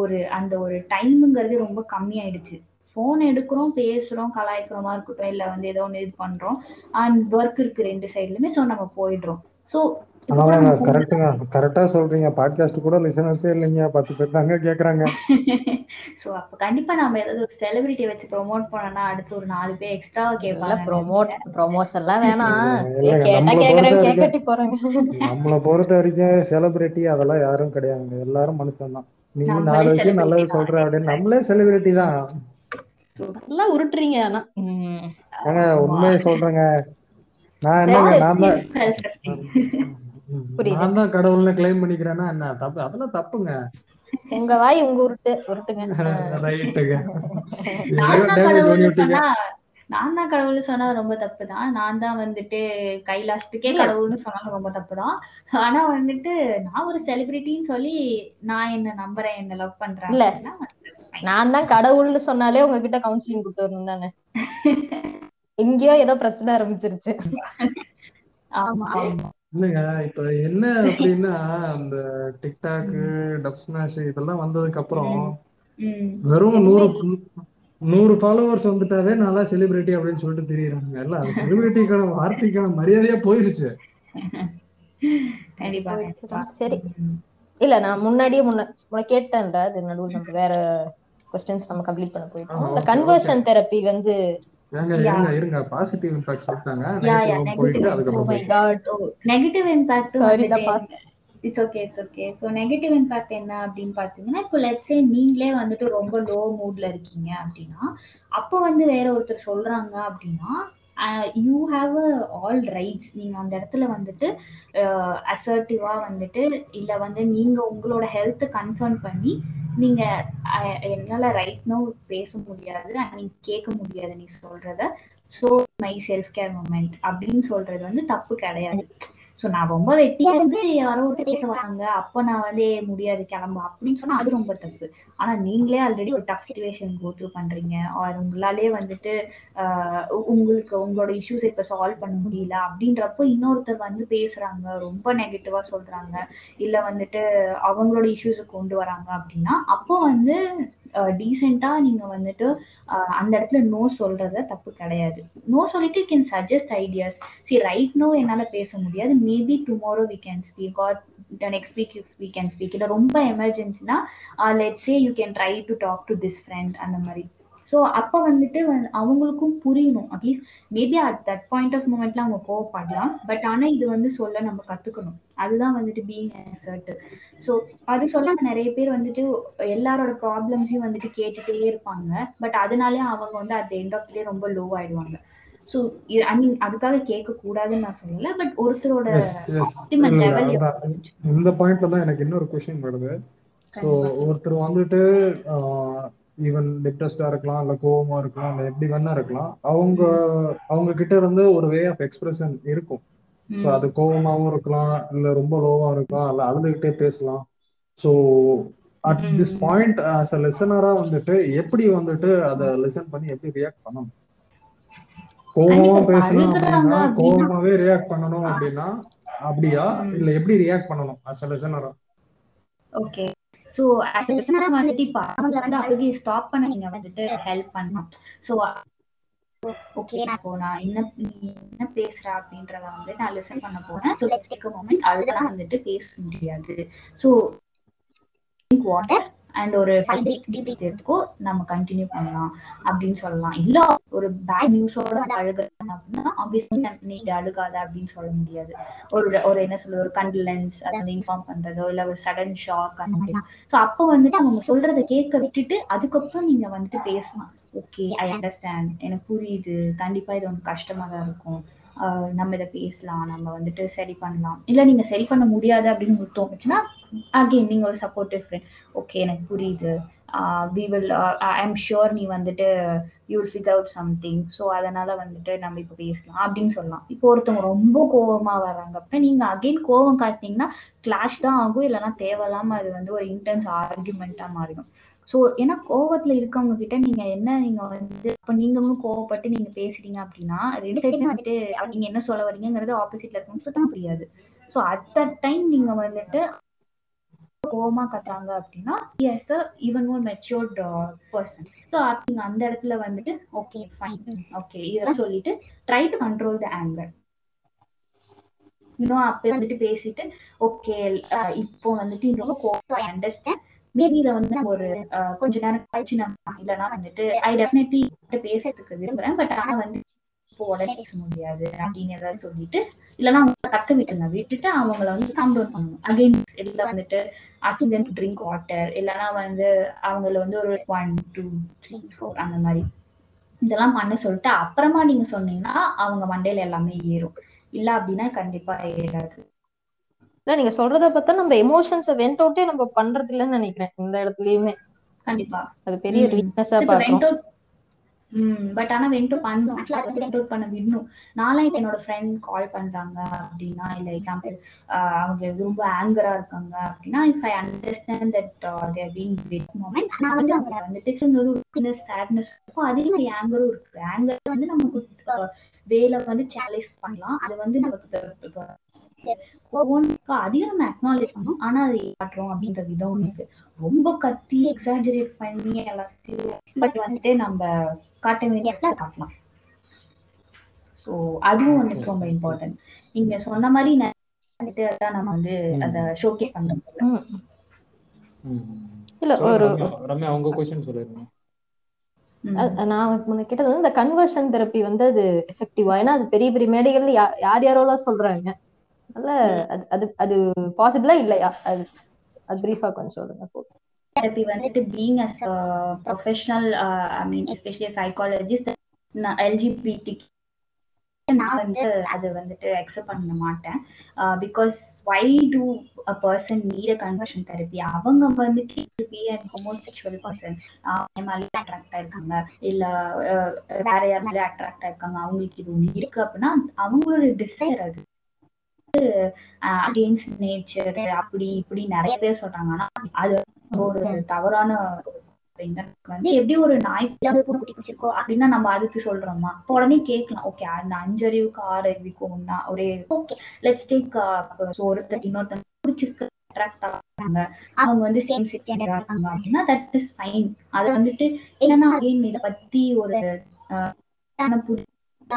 ஒரு அந்த ஒரு டைமுங்கிறது ரொம்ப கம்மியாயிடுச்சு. ஃபோன் எடுக்கிறோம் பேசுறோம் கலாய்க்கிறோமா இருக்கட்டும் இல்லை வந்து ஏதோ ஒன்று இது பண்றோம். அண்ட் ஒர்க் இருக்கு ரெண்டு சைட்லயுமே ஸோ நம்ம போயிடுறோம். ஸோ கரெக்டுங்க கரெக்டா சொல்றீங்க. பாட்காஸ்ட் கூட லிசனர்ஸே இல்லைங்க. பத்து பேர் தாங்க கேக்குறாங்க. ஸோ அப்ப கண்டிப்பா நம்ம ஏதாவது ஒரு செலிபிரிட்டி வச்சு ப்ரோமோட் பண்ணோம்னா அடுத்து ஒரு நாலு பேர் எக்ஸ்ட்ராவா இல்ல கேட்பாங்க ப்ரோமோட் ப்ரோமோஷன் எல்லாம் வேணாம். நம்மள கேக்குறேன் பொறுத்த வரைக்கும் செலிபிரிட்டி அதெல்லாம் யாரும் கிடையாதுங்க. எல்லாரும் மனுஷன் தான். நீ நாலு விஷயம் நல்லது celebrity சொல்ற. அப்படின்னு நம்மளே செலிபிரிட்டி தான். நல்லா உருட்டுறீங்க ஆனா. உண்மையை சொல்றேங்க. நான் என்னங்க நான் தான் Self-esteem. புரியுது. நான் தான் கடவுள்னு கிளைம் பண்ணிக்கிறேன்னா என்ன தப்பு அதெல்லாம் தப்புங்க உங்க வாய் உங்க உருட்டு உருட்டுங்க ரைட்டுங்க நான் தான் கடவுள்னு சொன்னா ரொம்ப தப்பு தான் நான் தான் வந்துட்டு கைலாசத்துக்கே. கடவுள்னு சொன்னாலும் ரொம்ப தப்பு தான் ஆனா வந்துட்டு நான் ஒரு செலிபிரிட்டின்னு சொல்லி நான் என்ன நம்புறேன் என்ன லவ் பண்றேன் இல்ல. நான் தான் கடவுள்னு சொன்னாலே உங்ககிட்ட கவுன்சிலிங் கூட்டு வரணும் தானே எங்கேயோ ஏதோ பிரச்சனை ஆரம்பிச்சிருச்சு. இல்லைங்க இப்ப என்ன அப்படின்னா அந்த டிக்டாக் டப் ஸ்மாஷ் இதெல்லாம் வந்ததுக்கு அப்புறம் வெறும் நூறு நூறு ஃபாலோவர்ஸ் வந்துட்டாவே நல்லா செலிபிரிட்டி அப்படின்னு சொல்லிட்டு தெரியுறாங்க. அது செலிபிரிட்டிக்கான வார்த்தைக்கான மரியாதையா போயிருச்சு. சரி. இல்ல நான் முன்னாடியே முன்ன கேட்டேன்ல அது நடுவில் நம்ம வேற கொஸ்டின்ஸ் நம்ம கம்ப்ளீட் பண்ண போயிட்டோம். இந்த கன்வர்ஷன் தெரப்பி வந்து பாசிட்டிவ் இம்பாக்ட் நெகட்டிவ் போயிட்டு negative. ஓ அதுக்கப்புறம் my god negative impact. It's okay it's okay so negative impact என்ன அப்படின்னு பார்த்தீங்கன்னா இப்போ லெட்ஸே நீங்களே வந்துட்டு ரொம்ப லோ மூட்ல இருக்கீங்க அப்படின்னா அப்போ வந்து வேற ஒருத்தர் சொல்றாங்க அப்படின்னா யூ ஹாவ் ஆல் ரைட்ஸ் நீங்கள் அந்த இடத்துல வந்துட்டு uh, அசர்ட்டிவாக வந்துட்டு இல்லை வந்து நீங்கள் உங்களோட ஹெல்த் கன்சர்ன் பண்ணி நீங்கள் uh, என்னால் ரைட் நோ பேச முடியாது. And நீங்க கேட்க முடியாது நீ சொல்றத. So my self care moment அப்படின்னு சொல்றது வந்து தப்பு கிடையாது. ஸோ நான் ரொம்ப வெட்டியா இருந்து யாரோ ஒருத்தர் பேச வராங்க அப்போ நான் வந்து "ஏய், முடியாது கிளம்பு. அப்படின்னு சொன்னா அது ரொம்ப தப்பு. ஆனா நீங்களே ஆல்ரெடி ஒரு டஃப் சுச்சுவேஷன் கோ த்ரூ பண்றீங்க. ஆர் உங்களாலே வந்துட்டு உங்களுக்கு உங்களோட இஷ்யூஸ் இப்ப சால்வ் பண்ண முடியல அப்படின்றப்போ இன்னொருத்தர் வந்து பேசுறாங்க ரொம்ப நெகட்டிவா சொல்றாங்க. இல்ல வந்துட்டு அவங்களோட இஷ்யூஸை கொண்டு வராங்க அப்படின்னா அப்போ வந்து டீசெண்டா நீங்க வந்துட்டு அந்த இடத்துல நோ சொல்றத தப்பு கிடையாது. நோ சொல்லிட்டு can suggest ideas see right no என்னால பேச முடியாது. Maybe tomorrow we can speak or next week we can speak இல்லை ரொம்ப எமர்ஜென்சினா let say you can try to talk to this friend அந்த மாதிரி. ஸோ அப்போ வந்துட்டு வந்து அவங்களுக்கும் புரியணும். At least maybe at that point of மூமெண்ட்ல அவங்க கோவப்படலாம். பட் ஆனால் இது வந்து சொல்ல நம்ம கற்றுக்கணும் அதுதான் வந்துட்டு பீங் அசர்ட் ஸோ அது சொல்ல நிறைய பேர் வந்துட்டு எல்லாரோட ப்ராப்ளம்ஸையும் வந்துட்டு கேட்டுட்டே இருப்பாங்க. பட் அதனாலே அவங்க வந்து அட் எண்ட் ஆஃப் டே ரொம்ப லோ ஆயிடுவாங்க. ஸோ ஐ மீன் அதுக்காக கேட்க கூடாதுன்னு நான் சொல்லல. பட் ஒருத்தரோட. இந்த பாயிண்ட்ல தான் எனக்கு இன்னொரு கொஸ்டின் வருது. ஸோ ஒருத்தர் வந்துட்டு ஈவன் டிப்ரெஸ்டா இருக்கலாம் இல்ல கோவமா இருக்கலாம் இல்ல எப்படி வேணா இருக்கலாம். அவங்க அவங்க கிட்ட இருந்து ஒரு வே ஆஃப் எக்ஸ்பிரஷன் இருக்கும். ஸோ அது கோவமாவும் இருக்கலாம் இல்ல ரொம்ப லோவா இருக்கலாம் இல்ல அழுதுகிட்டே பேசலாம். So at this point as a லிசனரா வந்துட்டு எப்படி வந்துட்டு அதை லிசன் பண்ணி எப்படி ரியாக்ட் பண்ணணும்? கோவமா பேசணும் அப்படின்னா கோவமாவே ரியாக்ட் பண்ணணும் அப்படின்னா அப்படியா? இல்ல எப்படி ரியாக்ட் பண்ணணும் ஆஸ் அ லிசனரா ஓகே. ஸோ ஆஸ் லிசனரா வந்துட்டு இப்போ அவங்கள வந்து அழுகி ஸ்டாப் பண்ண நீங்க வந்துட்டு ஹெல்ப் பண்ணணும். ஸோ ஓகே நான் இப்போ நான் என்ன நீ என்ன பேசுற அப்படின்றத வந்து நான் லிசன் பண்ண போறேன். So let's take a moment அழுகலாம் வந்துட்டு பேச முடியாது. ஸோ வாட்டர் அண்ட் ஒரு ஃபைவ் டீப் டீப் எடுத்துக்கோ நம்ம கண்டினியூ பண்ணலாம் அப்படின்னு சொல்லலாம். இல்ல ஒரு பேட் நியூஸோட அழுகுறாங்க அப்படின்னா ஆப்வியஸ்லி நீ அழுகாத அப்படின்னு சொல்ல முடியாது. ஒரு ஒரு என்ன சொல்றது ஒரு கண்டலன்ஸ் அதை வந்து இன்ஃபார்ம் பண்றதோ இல்ல ஒரு சடன் ஷாக் அந்த மாதிரி. ஸோ அப்போ வந்துட்டு அவங்க சொல்றதை கேட்க விட்டுட்டு அதுக்கப்புறம் நீங்க வந்துட்டு பேசலாம். ஓகே ஐ அண்டர்ஸ்டாண்ட் எனக்கு புரியுது. கண்டிப்பா இது உனக்கு கஷ்டமா தான் இருக்கும். நம்ம இதை பேசலாம். நம்ம வந்துட்டு சரி பண்ணலாம். இல்ல நீங்க சரி பண்ண முடியாது அப்படின்னு தோணுச்சுன்னா அகைன் நீங்க ஒரு சப்போர்ட்டிவ் ஃப்ரெண்ட் ஓகே எனக்கு புரியுது. We will I am sure நீ வந்துட்டு you will figure out something so அதனால வந்துட்டு நம்ம இப்போ பேசலாம். அப்படின்னு சொல்லலாம். இப்போ ஒருத்தவங்க ரொம்ப கோவமா வர்றாங்க. அப்படின்னா நீங்க அகைன் கோவம் காட்டினீங்கன்னா கிளாஷ் தான் ஆகும். இல்லைன்னா தேவையில்லாமல் அது வந்து ஒரு இன்டென்ஸ் ஆர்குமெண்ட்டாக மாறிடும். ஸோ ஏன்னா கோவத்துல இருக்கவங்க கிட்ட நீங்க என்ன நீங்க வந்து இப்போ நீங்களும் கோவப்பட்டு நீங்க பேசுறீங்க அப்படின்னா ரெண்டு சைடு வந்துட்டு நீங்க என்ன சொல்ல வரீங்கிறது ஆப்போசிட்ல இருக்கணும். சுத்தமா புரியாது. ஸோ அட் தட் டைம் நீங்க வந்துட்டு கோவமா கத்துறாங்க அப்படின்னா as even more matured person so நீங்க அந்த இடத்துல வந்துட்டு ஓகே ஃபைன் ஓகே இதெல்லாம் சொல்லிட்டு try to control the anger இன்னும் அப்ப வந்துட்டு பேசிட்டு ஓகே uh, இப்போ வந்துட்டு ரொம்ப கோவம் அண்டர்ஸ்டாண்ட் மேபி இதை வந்து நம்ம ஒரு uh, கொஞ்ச நேரம் கழிச்சு நம்ம இல்லைன்னா வந்துட்டு ஐ டெஃபினெட்லி பேசுறதுக்கு விரும்புறேன். பட் ஆனால் வந்து இப்போ உடனே பேச முடியாது அப்படின்னு ஏதாவது சொல்லிட்டு இல்லைன்னா அவங்க கத்த விட்டுருங்க. விட்டுட்டு அவங்கள வந்து டவுன் பண்ணணும். அகைன் இல்லை வந்துட்டு தெம் டு ட்ரிங்க் வாட்டர் இல்லைன்னா வந்து அவங்கள வந்து ஒரு ஒன் டூ த்ரீ ஃபோர் அந்த மாதிரி. இதெல்லாம் பண்ண சொல்லிட்டு அப்புறமா நீங்க சொன்னீங்கன்னா அவங்க மண்டையில எல்லாமே ஏறும். இல்ல அப்படின்னா கண்டிப்பா ஏறாது. இல்ல நீங்க சொல்றத பார்த்தா நம்ம எமோஷன்ஸை வெண்ட் அவுட்டே நம்ம பண்றது இல்லைன்னு நினைக்கிறேன். இந்த இடத்துலயுமே. கண்டிப்பா. அது பெரிய. வீக்னஸா பாக்குறோம் பட் ஆனா வென்ட் பண்ணும் ஆக்சுவலா வந்து வென்ட் பண்ண விடணும். நானும் இப்ப என்னோட ஃப்ரெண்ட் கால் பண்றாங்க அப்படின்னா இல்ல எக்ஸாம்பிள் அவங்க ரொம்ப ஆங்கரா இருக்காங்க அப்படின்னா if I understand that they're being with moment நான் வந்து அவங்க வந்துட்டு சேட்னஸ் இருக்கும். அதே மாதிரி ஆங்கரும் இருக்கு. ஆங்கர் வந்து நமக்கு வேலை வந்து சேலஞ்ச் பண்ணலாம். அது வந்து நமக்கு கோவம்க்கு அதையும் நம்ம அக்னாலேஜ் பண்ணணும். ஆனா அதை காட்டுறோம் அப்படின்ற விதம் ஒண்ணு இருக்கு. ரொம்ப கத்தி எக்ஸாஜரேட் பண்ணி எல்லாத்தையும் பட் வந்துட்டு நம்ம காட்ட இடத்துல காட்டலாம். ஸோ அதுவும் வந்துட்டு ரொம்ப இம்பார்ட்டன்ட் நீங்க சொன்ன மாதிரி வந்துட்டு அதான் நம்ம வந்து அதை ஷோகேஸ் பண்றோம். இல்ல சொல்லுங்க ஒரு ரம்யா. உங்க சொல்லிருங்க. அது- நான் முன்ன கேட்டது வந்து இந்த கன்வர்ஷன் தெரப்பி வந்து அது எஃபெக்டிவா ஏன்னா அது பெரிய பெரிய மேடைகள்ல யார் யாரோலாம் சொல்றாங்க? அதனால அது அது அது பாசிபிளா இல்லையா? அது அது பிரீஃபா கொஞ்சம் சொல்லுங்க தெரப்பி வந்துட்டு being as professional I mean especially psychologist LGBT நான் வந்து அது வந்துட்டு அக்செப்ட் பண்ண மாட்டேன். Because why do a person need a conversion therapy அவங்க வந்துட்டு பி அண்ட் ஹோமோசெக்சுவல் பர்சன் மேலே அட்ராக்ட் ஆயிருக்காங்க இல்ல uh, வேற யார் மேலே அட்ராக்ட் ஆயிருக்காங்க அவங்களுக்கு இது ஒண்ணு இருக்கு அப்படின்னா அவங்களோட டிசைர் அது. Uh, அகெயின்ஸ்ட் நேச்சர் அப்படி இப்படி நிறைய பேர் சொல்றாங்க. ஆனா அது ஒரு தவறான வந்து எப்படி ஒரு நாய் குட்டி பிடிச்சிருக்கோ அப்படின்னா நம்ம அதுக்கு சொல்றோமா? இப்போ உடனே கேட்கலாம் ஓகே அந்த அஞ்சு அறிவுக்கு ஆறு அறிவுக்கு ஒன்னா ஒரே ஓகே லெட்ஸ் டேக் ஒருத்தர் இன்னொருத்தர் பிடிச்சிருக்கு அட்ராக்ட் ஆகிறாங்க. அவங்க வந்து சேம் செக்ஸ் இருக்காங்க அப்படின்னா தட் இஸ் ஃபைன் அது வந்துட்டு என்னன்னா இதை பத்தி ஒரு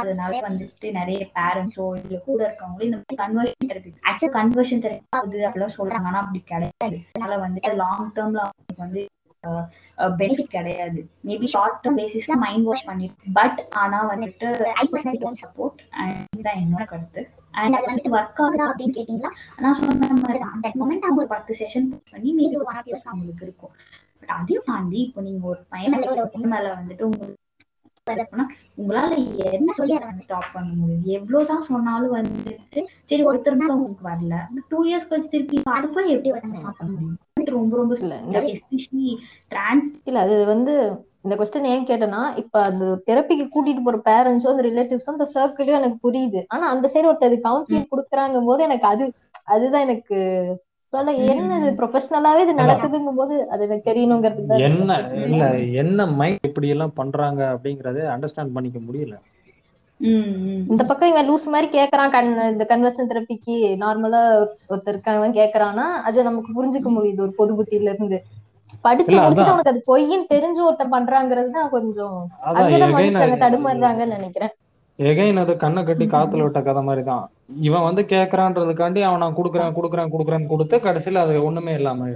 அதனால வந்துட்டு நிறைய பேரண்ட்ஸோ இல்ல கூட இருக்கவங்களோ இந்த மாதிரி கன்வர்ஷன் தெரப்பி ஆக்சுவலா கன்வர்ஷன் தெரப்பி ஆகுது அப்படிலாம் சொல்றாங்க. ஆனா அப்படி கிடையாது. அதனால வந்துட்டு லாங் டேர்ம்ல அவங்களுக்கு வந்து பெனிஃபிட் கிடையாது. மேபி ஷார்ட் டேர்ம் பேசிஸ்ல மைண்ட் வாஷ் பண்ணிருக்கு பட் ஆனா வந்துட்டு ஐ பர்சனலி சப்போர்ட் இதுதான் என்னோட கருத்து. அண்ட் அது வந்துட்டு ஒர்க் ஆகுதா அப்படின்னு கேட்டீங்களா? நான் சொன்ன மாதிரி அந்த மொமெண்ட் அவங்க ஒரு பத்து செஷன் பண்ணி மேபி ஒரு ஒன் ஆஃப் இயர்ஸ் அவங்களுக்கு இருக்கும். பட் அதையும் தாண்டி இப்போ நீங்க ஒரு பையன் ஒரு பொண்ணு மேல வந்துட்டு உங்களுக்கு உங்களால என்ன சொல்லி அதை வந்து ஸ்டாப் பண்ண முடியும்? எவ்வளவுதான் சொன்னாலும் வந்துட்டு சரி ஒருத்தர் மேல உங்களுக்கு வரல. டூ இயர்ஸ் கழிச்சு திருப்பி அது போய் எப்படி வந்து ஸ்டாப் பண்ண முடியும்? ரொம்ப ரொம்ப எஸ்பெஷலி டிரான்ஸ் இல்ல அது வந்து இந்த கொஸ்டின் ஏன் கேட்டேன்னா இப்ப அந்த தெரப்பிக்கு கூட்டிட்டு போற பேரண்ட்ஸோ அந்த ரிலேட்டிவ்ஸோ அந்த சர்க்கிளும் எனக்கு புரியுது. ஆனா அந்த சைடு ஒருத்தர் கவுன்சிலிங் கொடுக்குறாங்க போது எனக்கு அது அதுதான் எனக்கு சொல்ல என்ன இது? ப்ரொஃபஷனலாவே இது நடக்குதுங்கும் போது அது எனக்கு இந்த என்ன. இல்ல என்ன மைண்ட் இப்படி எல்லாம் பண்றாங்க அப்படிங்கறத அண்டர்ஸ்டாண்ட் பண்ணிக்க முடியல. இந்த பக்கம் இவன் லூஸ் மாதிரி கேக்குறான் கண் இந்த கன்வர்சன் தெரப்பிக்கு நார்மலா ஒருத்தர் இருக்காங்க கேக்குறான்னா அது நமக்கு புரிஞ்சுக்க முடியுது ஒரு பொது புத்தியில இருந்து படிச்சு முடிச்சுட்டு. உனக்கு அது பொய்ன்னு தெரிஞ்சு ஒருத்தர் பண்றாங்கிறது தான் கொஞ்சம் அங்கதான் மனுஷங்க தடுமாறுறாங்கன்னு நினைக்கிறேன். எகைன் அது கண்ணை கட்டி காத்துல விட்ட கதை மாதிரி தான் இவன் வந்து கேக்குறான்றதுக்காண்டி அவன் நான் குடுக்குறேன் குடுக்குறேன் குடுக்குறேன்னு கொடுத்து கடைசியில அது ஒண்ணுமே இல்லாம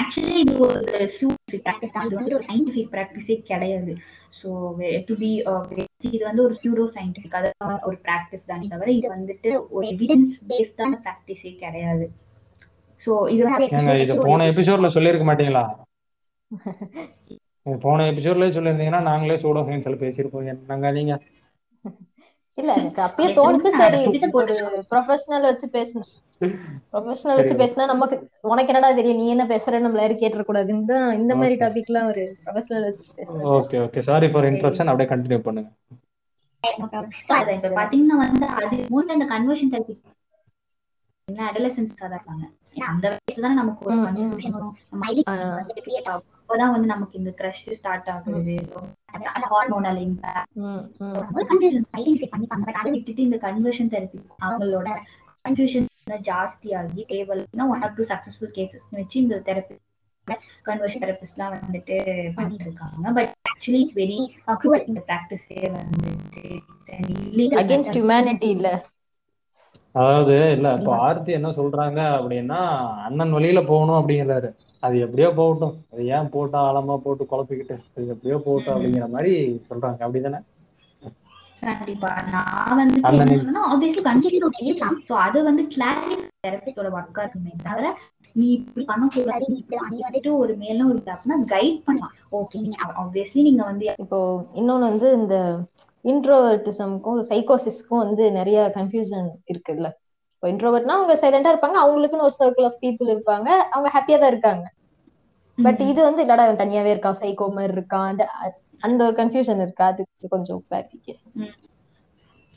ஆக்சுவலி இது ஒரு சயின்டிபிக் ப்ராக்டிஸ் தான் இது வந்து ஒரு சயின்டிபிக் ப்ராக்டிஸே கிடையாது. ஸோ டு பி இது வந்து ஒரு சூடோ சயின்டிபிக் அதாவது ஒரு ப்ராக்டிஸ் தானே தவிர இது வந்துட்டு ஒரு எவிடன்ஸ் பேஸ்டான ப்ராக்டிஸே கிடையாது. ஸோ இது போன எபிசோட்ல சொல்லியிருக்க மாட்டீங்களா? போன எபிசோட்லயே சொல்லியிருந்தீங்கன்னா நாங்களே சூடோ சயின்ஸ்ல பேசியிருப்போம். என்னங்க நீங்க? இல்ல எனக்கு அப்பயே தோணுச்சு சரி ஒரு ப்ரொஃபஷனல் வச்சு பேசணும். ப்ரொஃபஷனல் வச்சு. பேசினா நமக்கு உனக்கு என்னடா தெரியும் நீ என்ன பேசுறன்னு நம்மள யாரும் கேட்டுற கூடாதுன்னு தான் இந்த மாதிரி Okay. டாபிக் எல்லாம் ஒரு ப்ரொஃபஷனல் வச்சு பேசுறது okay okay sorry for interruption அப்படியே கண்டினியூ பண்ணுங்க. பாத்தீங்கன்னா வந்து அது மோஸ்ட் அந்த கன்வர்ஷன் தெரப்பி அடலசன்ஸ் தான் இருப்பாங்க. அந்த வயசுல தான் நமக்கு ஒரு. கன்ஃபியூஷன் வரும். ஆஹ் வந்து கிரியேட் ஆகும். அப்போதான் வந்து நமக்கு இந்த க்ரஷ் ஸ்டார்ட் ஆகுது ஹார்மோனல் இம்பாக்ட் இந்த கன்வர்ஷன் தெரப்பி அவங்களோட கன்ஃபியூஷன் ஜாஸ்தி ஆகி one or two successful cases வச்சு இந்த தெரப்பி கன்வர்ஷன் தெரபிஸ்ட்லாம் வந்துட்டு பண்ணிட்டு இருக்காங்க பட் ஆக்சுவலி இட்ஸ் வெரி இந்த ப்ராக்டிஸே வந்துட்டு அகேன்ஸ்ட் ஹியூமனிட்டி இல்ல. அதாவது இல்ல இப்போ ஆர்த்தி என்ன சொல்றாங்க அப்படின்னா அண்ணன் வழியில போகணும் அப்படிங்கிறாரு. அது எப்படியோ போகட்டும். அது ஏன் போட்டா ஆழமா போட்டு குழப்பிக்கிட்டு? அது எப்படியோ போகட்டும் அப்படிங்கிற மாதிரி சொல்றாங்க. அப்படிதானே? கண்டிப்பா. நான் வந்து என்ன சொன்னா ஆப்வியஸ்லி கன்ஃபியூஷன் இருக்கலாம் சோ அது வந்து கிளாரிட்டி தெரபிஸ்டோட ஒர்க்கா இருக்குமே தவிர நீ இப்படி பண்ணக்கூடாது நீ இப்படி நீ வந்துட்டு ஒரு மேலும் ஒரு அப்படின்னா கைட் பண்ணலாம். ஓகே நீங்க ஆப்வியஸ்லி நீங்க வந்து இப்போ இன்னொன்னு வந்து இந்த இன்ட்ரோவர்டிசம்க்கும் சைக்கோசிஸ்க்கும் வந்து நிறைய கன்ஃபியூஷன் இருக்குல்ல? இப்போ இன்ட்ரோவர்ட்னா அவங்க சைலண்டா இருப்பாங்க. அவங்களுக்குன்னு ஒரு சர்க்கிள் ஆஃப் பீப்புள் இருப்பாங்க. அவங்க ஹாப்பியா தான் இருக்காங்க. பட் இது வந்து இல்லடா அவன் தனியாவே இருக்கான் சைக்கோ மாதிரி இருக்கான். அந்த அந்த ஒரு கன்ஃபியூஷன் இருக்கு. அதுக்கு கொஞ்சம் கிளாரிபிகேஷன்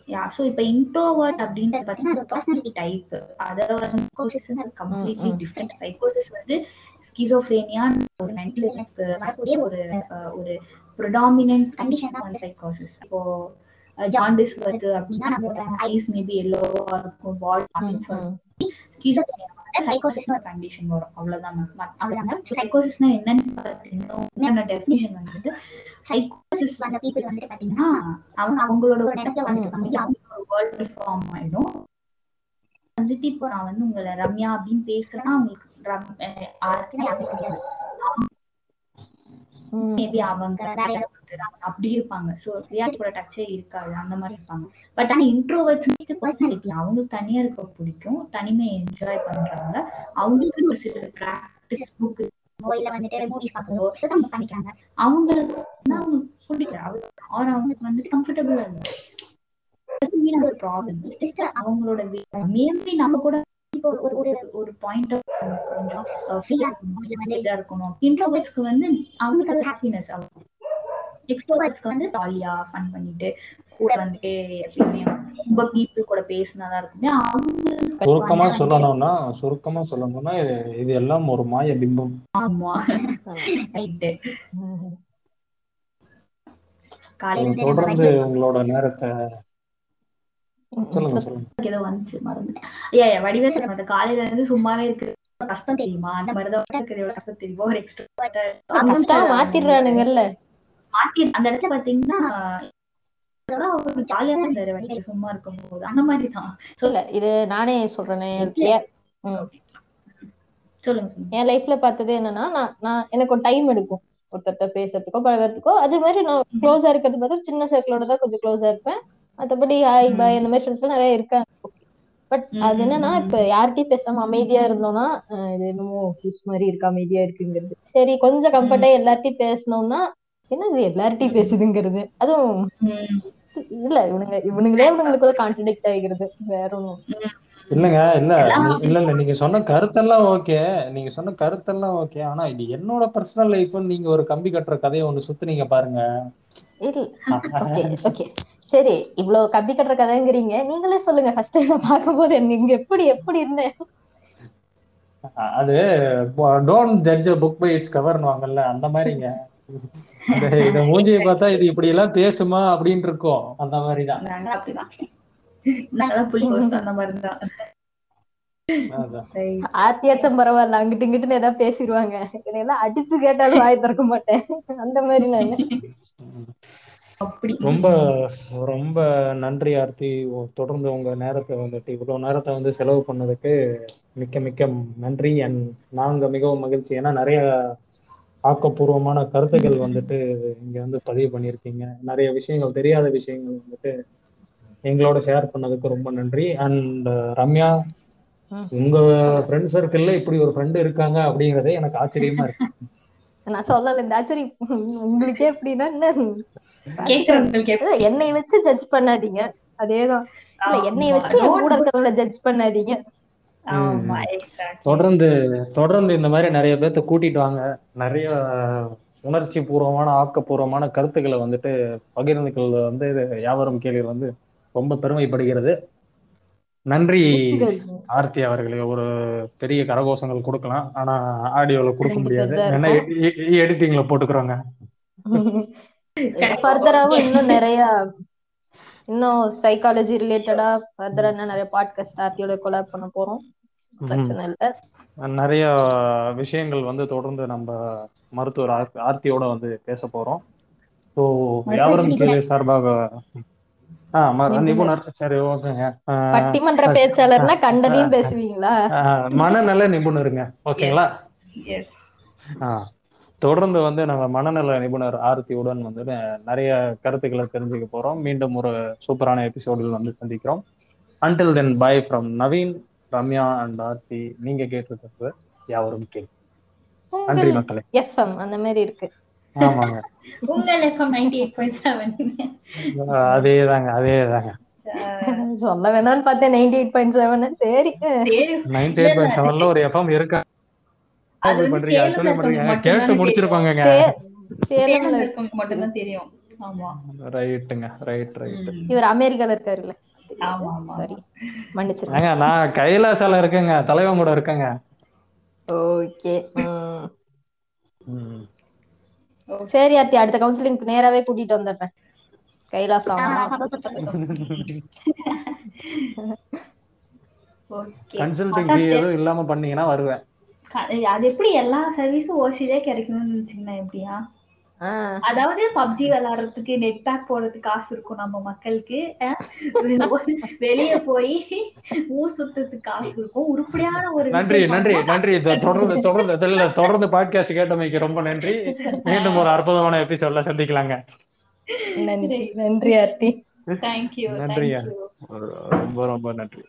யா சோ இப்போ இன்ட்ரோவர்ட் அப்படின்றது பாத்தீங்கன்னா அது பர்சனாலிட்டி டைப் அத வந்து சைக்கோசிஸ் வந்து கம்ப்ளீட்லி. டிஃப்ரெண்ட் சைக்கோசிஸ் வந்து ஸ்கிசோஃப்ரேனியா ஒரு மென்டல் இல்னஸ்க்கு வரக்கூடிய ஒரு ஒரு ப்ரிடாமினன்ட் கண்டிஷன் தான் வந்து சைக்கோசிஸ் இப்போ ஜாண்டிஸ் வருது அப்படின்னா நம்மளோட ஐஸ் மேபி எல்லோவா இருக்கும் பாடி அப்படின்னு சொல்லி ஒரு கண்டிஷன் வரும். அவ்வளவுதான் ma'am. அவ்வளவுதான் சைக்கோசிஸ்னா என்னன்னு டெஃபினிஷன் வந்துட்டு சைக்கோசிஸ் வந்த பீப்புள் வந்துட்டு பாத்தீங்கன்னா அவங்க அவங்களோட ஒரு இடத்துல வந்துட்டு வேர்ல்டு ஃபார்ம் ஆயிடும். வந்துட்டு இப்போ நான் வந்து உங்களை ரம்யா அப்படின்னு பேசுறேன்னா அவங்களுக்கு ரம் அஹ் ஆர்த்தினா யாருக்கும் மேபி அவங்க அப்படி இருப்பாங்க. ஸோ ரியாலிட்டியோட டச்சே இருக்காது. அந்த மாதிரி இருப்பாங்க. பட் ஆனா இன்ட்ரோவர்ட்ஸ் பர்சனாலிட்டி அவங்களுக்கு தனியா இருக்க பிடிக்கும். தனிமையை என்ஜாய் பண்றாங்க. அவங்களுக்கு ஒரு சில ப்ராக்டிஸ் புக் இல்ல வந்துட்டு மூவிஸ் பார்க்கறதோ இதெல்லாம் பண்ணிக்கிறாங்க. அவங்களுக்கு அவங்களுக்கு பிடிக்கல அவர் அவங்களுக்கு வந்துட்டு கம்ஃபர்டபுளா ஒரு ப்ராப்ளம் அவங்களோட மேபி நம்ம கூட இப்போ ஒரு ஒரு ஒரு பாயிண்ட் கொஞ்சம் ஃப்ரீயா இருக்கணும் இல்ல வந்து இதா இருக்கணும். இன்ட்ரோவர்ட்ஸ்க்கு வந்து அவங்களுக்கு அது ஹாப்பினஸ் எக்ஸ்ட்ரோவர்ட்ஸ்க்கு வந்து ஜாலியா ஃபன் பண்ணிட்டு கூட வந்துட்டு எப்பயுமே ரொம்ப பீப்புள் கூட பேசினாதான் இருக்கும். அவங்க சுருக்கமா சொல்லணும்னா சுருக்கமா சொல்லணும்னா இது எல்லாம் ஒரு மாய பிம்பம். ஆமா. ரைட்டு தொடர்ந்து உங்களோட நேரத்தை ஏதோ வந்துச்சு மறந்துட்டேன். ஐயா ஐயா வடிவே சொல்ல மாட்டேன் காலையில இருந்து சும்மாவே இருக்கு கஷ்டம் தெரியுமா? அந்த மாதிரிதான் இருக்கிற எவ்வளவு கஷ்டம் தெரியுமா? ஒரு எக்ஸ்ட்ரா மாத்திடுறானுங்கல்ல. மாத்தி அந்த இடத்துல பாத்தீங்கன்னா ஒரு ஜாலியா தான் இருந்தாரு சும்மா இருக்கும் போது அந்த மாதிரி தான் இல்ல இது நானே சொல்றேனே ஏன் ம். சொல்லுங்க சொல்லுங்க. என் லைஃப்ல பார்த்தது என்னன்னா நான் நான் எனக்கு ஒரு டைம் எடுக்கும். ஒருத்தர்கிட்ட பேசுறதுக்கோ பழகிறதுக்கோ. அது மாதிரி நான் க்ளோஸா இருக்கிறது பார்த்தா சின்ன சர்க்கிளோட தான் கொஞ்சம் க்ளோஸா இருப்பேன். மத்தபடி ஹாய் பாய் அந்த மாதிரி ஃப்ரெண்ட்ஸ் நிறைய இருக்காங்க. பட் அது என்னன்னா இப்ப யார்கிட்டயும் பேசாம அமைதியா இருந்தோம்னா இது என்னமோ புதுசு மாதிரி இருக்கு அமைதியா இருக்குங்கிறது. சரி கொஞ்சம் கம்ஃபர்ட்டா எல்லார்ட்டையும் பேசணும்னா என்னது எல்லார்ட்டையும் பேசுதுங்கிறது? அதுவும் இல்ல இவனுங்க இவனுங்களே இவனுங்களுக்குள்ள கான்ட்ரடிக்ட் ஆகிக்கிறது வேற ஒண்ணும் இல்லங்க இல்ல இல்ல இல்ல நீங்க சொன்ன கருத்தெல்லாம் ஓகே நீங்க சொன்ன கருத்தெல்லாம் ஓகே ஆனா இது என்னோட பர்சனல் லைஃப் நீங்க ஒரு கம்பி கட்டுற கதையை ஒண்ணு சுத்துனீங்க பாருங்க. இல்ல ஓகே ஓகே சரி இவ்வளவு கம்பி கட்டுற கதைங்கிறீங்க. நீங்களே சொல்லுங்க. ஃபர்ஸ்ட் நான் பார்க்கும்போது இங்க எப்படி எப்படி இருந்தேன் அது don't judge book by its கவர்னு வாங்கல்ல அந்த மாதிரிங்க. இந்த இத மூஞ்சியை பார்த்தா இது இப்படி எல்லாம் பேசுமா அப்படின்னு இருக்கும் அந்த மாதிரிதான். நாங்க நாங்க. ஆத்தியாச்சும் பரவாயில்ல. அங்கிட்டு இங்கிட்டுன்னு ஏதாவது பேசிடுவாங்க என்னையெல்லாம் அடிச்சு கேட்டாலும் வாய் திறக்க மாட்டேன். அந்த மாதிரி நான் ரொம்ப ரொம்ப நன்றி ஆர்த்தி. தொடர்ந்து உங்க நேரத்தை வந்துட்டு இவ்வளவு நேரத்தை வந்து செலவு பண்ணதுக்கு மிக்க மிக்க நன்றி. அண்ட் நாங்க மிகவும் மகிழ்ச்சி. ஏன்னா நிறைய ஆக்கப்பூர்வமான கருத்துக்கள் வந்துட்டு இங்க வந்து பதிவு பண்ணியிருக்கீங்க. நிறைய விஷயங்கள் தெரியாத விஷயங்கள் வந்துட்டு எங்களோட ஷேர் பண்ணதுக்கு ரொம்ப நன்றி. அண்ட் ரம்யா ம். உங்க ஃப்ரெண்ட் சர்க்கிள்ல இப்படி ஒரு ஃப்ரெண்டு இருக்காங்க அப்படிங்கறதே எனக்கு ஆச்சரியமா இருக்கு. நான் சொல்லல. இந்த ஆச்சரி உங்களுக்கே எப்படின்னா என்ன? கேக்குறவங்களுக்கு என்னை வச்சு ஜட்ஜ் பண்ணாதீங்க. அதேதான். இல்ல என்னை வச்சு என் கூட இருக்கவங்கள ஜட்ஜ் பண்ணாதீங்க. தொடர்ந்து தொடர்ந்து இந்த மாதிரி நிறைய பேர்த்த கூட்டிட்டு வாங்க. நிறைய உணர்ச்சி பூர்வமான ஆக்கப்பூர்வமான கருத்துக்களை வந்துட்டு பகிர்ந்துக்கள் வந்து இது யாவரும் கேள்வி வந்து ரொம்ப பெருமைப்படுகிறது. நன்றி ஆர்த்தி அவர்களே. ஒரு பெரிய கரகோஷங்கள் கொடுக்கலாம். ஆனா ஆடியோல கொடுக்க முடியாது. ஏன்னா எடிட்டிங்ல போட்டுக்கிறோங்க. ஃபர்தராவும் இன்னும் நிறைய இன்னும் சைக்காலஜி ரிலேட்டடா ஃபர்தரா இன்னும் நிறைய பாட்காஸ்ட் ஆர்த்தியோட கொலாப் பண்ண போறோம். பிரச்சனை இல்ல. நிறைய விஷயங்கள் வந்து தொடர்ந்து நம்ம மருத்துவர் ஆர்- ஆர்த்தியோட வந்து பேச போறோம். ஸோ யாவரும் கேள்வி சார்பாக நிபுணர். சரி ஓகேங்க பட்டிமன்ற பேச்சாளர்னா கண்டதையும் பேசுவீங்களா? மனநல நிபுணருங்க. ஓகேங்களா? தொடர்ந்து வந்து நம்ம மனநல நிபுணர் ஆர்த்தியுடன் வந்து நிறைய கருத்துக்களை தெரிஞ்சுக்க போறோம். மீண்டும் ஒரு சூப்பரான எபிசோடில் வந்து சந்திக்கிறோம். Until then bye from Naveen Ramya and Aarthi நீங்க கேட்டிருக்கிறது யாவரும் கேள்வி நன்றி மக்களே. எஃப்எம் அந்த மாதிரி இருக்கு. ஆமாங்க. உங்கள் FM ninety eight point seven அதே தாங்க அதே தாங்க சொல்ல வேணாம்னு பார்த்தேன் நைன்டி எயிட் பாயிண்ட் செவன் சரி. நைன்டி எயிட் பாயிண்ட் செவன்ல ஒரு எஃப்எம் இருக்கா? சேலம்ல இருக்கவங்க தெரியும். ஆமா. ரைட்டுங்க ரைட் ரைட். இவர் அமெரிக்கால இருக்காருல்ல. ஆமா ஆமா. சரி மன்னிச்சிருங்க. நான் கைலாசால இருக்கேங்க. தலைவன் கூட இருக்கேங்க. ஓகே. ம். சரி ஆர்த்தி அடுத்த கவுன்சிலிங்க்கு நேராவே கூட்டிட்டு வந்துடுறேன். கைலாசம் ஓகே. கன்சல்டிங் ஃபீ எதுவும் இல்லாம பண்ணீங்கன்னா வருவேன். அது எப்படி எல்லா சர்வீஸும் ஓசிலே கிடைக்கணும்னு நினைச்சீங்கன்னா எப்படியா? அதாவது பப்ஜி விளையாடுறதுக்கு நெட் பேக் போடுறதுக்கு காசு இருக்கும் நம்ம மக்களுக்கு. வெளிய போய் ஊர் சுத்துறதுக்கு காசு இருக்கும். உருப்படியான ஒரு நன்றி நன்றி நன்றி. தொடர்ந்து தொடர்ந்து தொடர்ந்து பாட்காஸ்ட் கேட்டமைக்கு ரொம்ப நன்றி. மீண்டும் ஒரு அற்புதமான எபிசோட்ல சந்திக்கலாங்க. நன்றி நன்றி ஆர்த்தி. Thank you, thank நன்றிங்க you. ரொம்ப ரொம்ப நன்றி.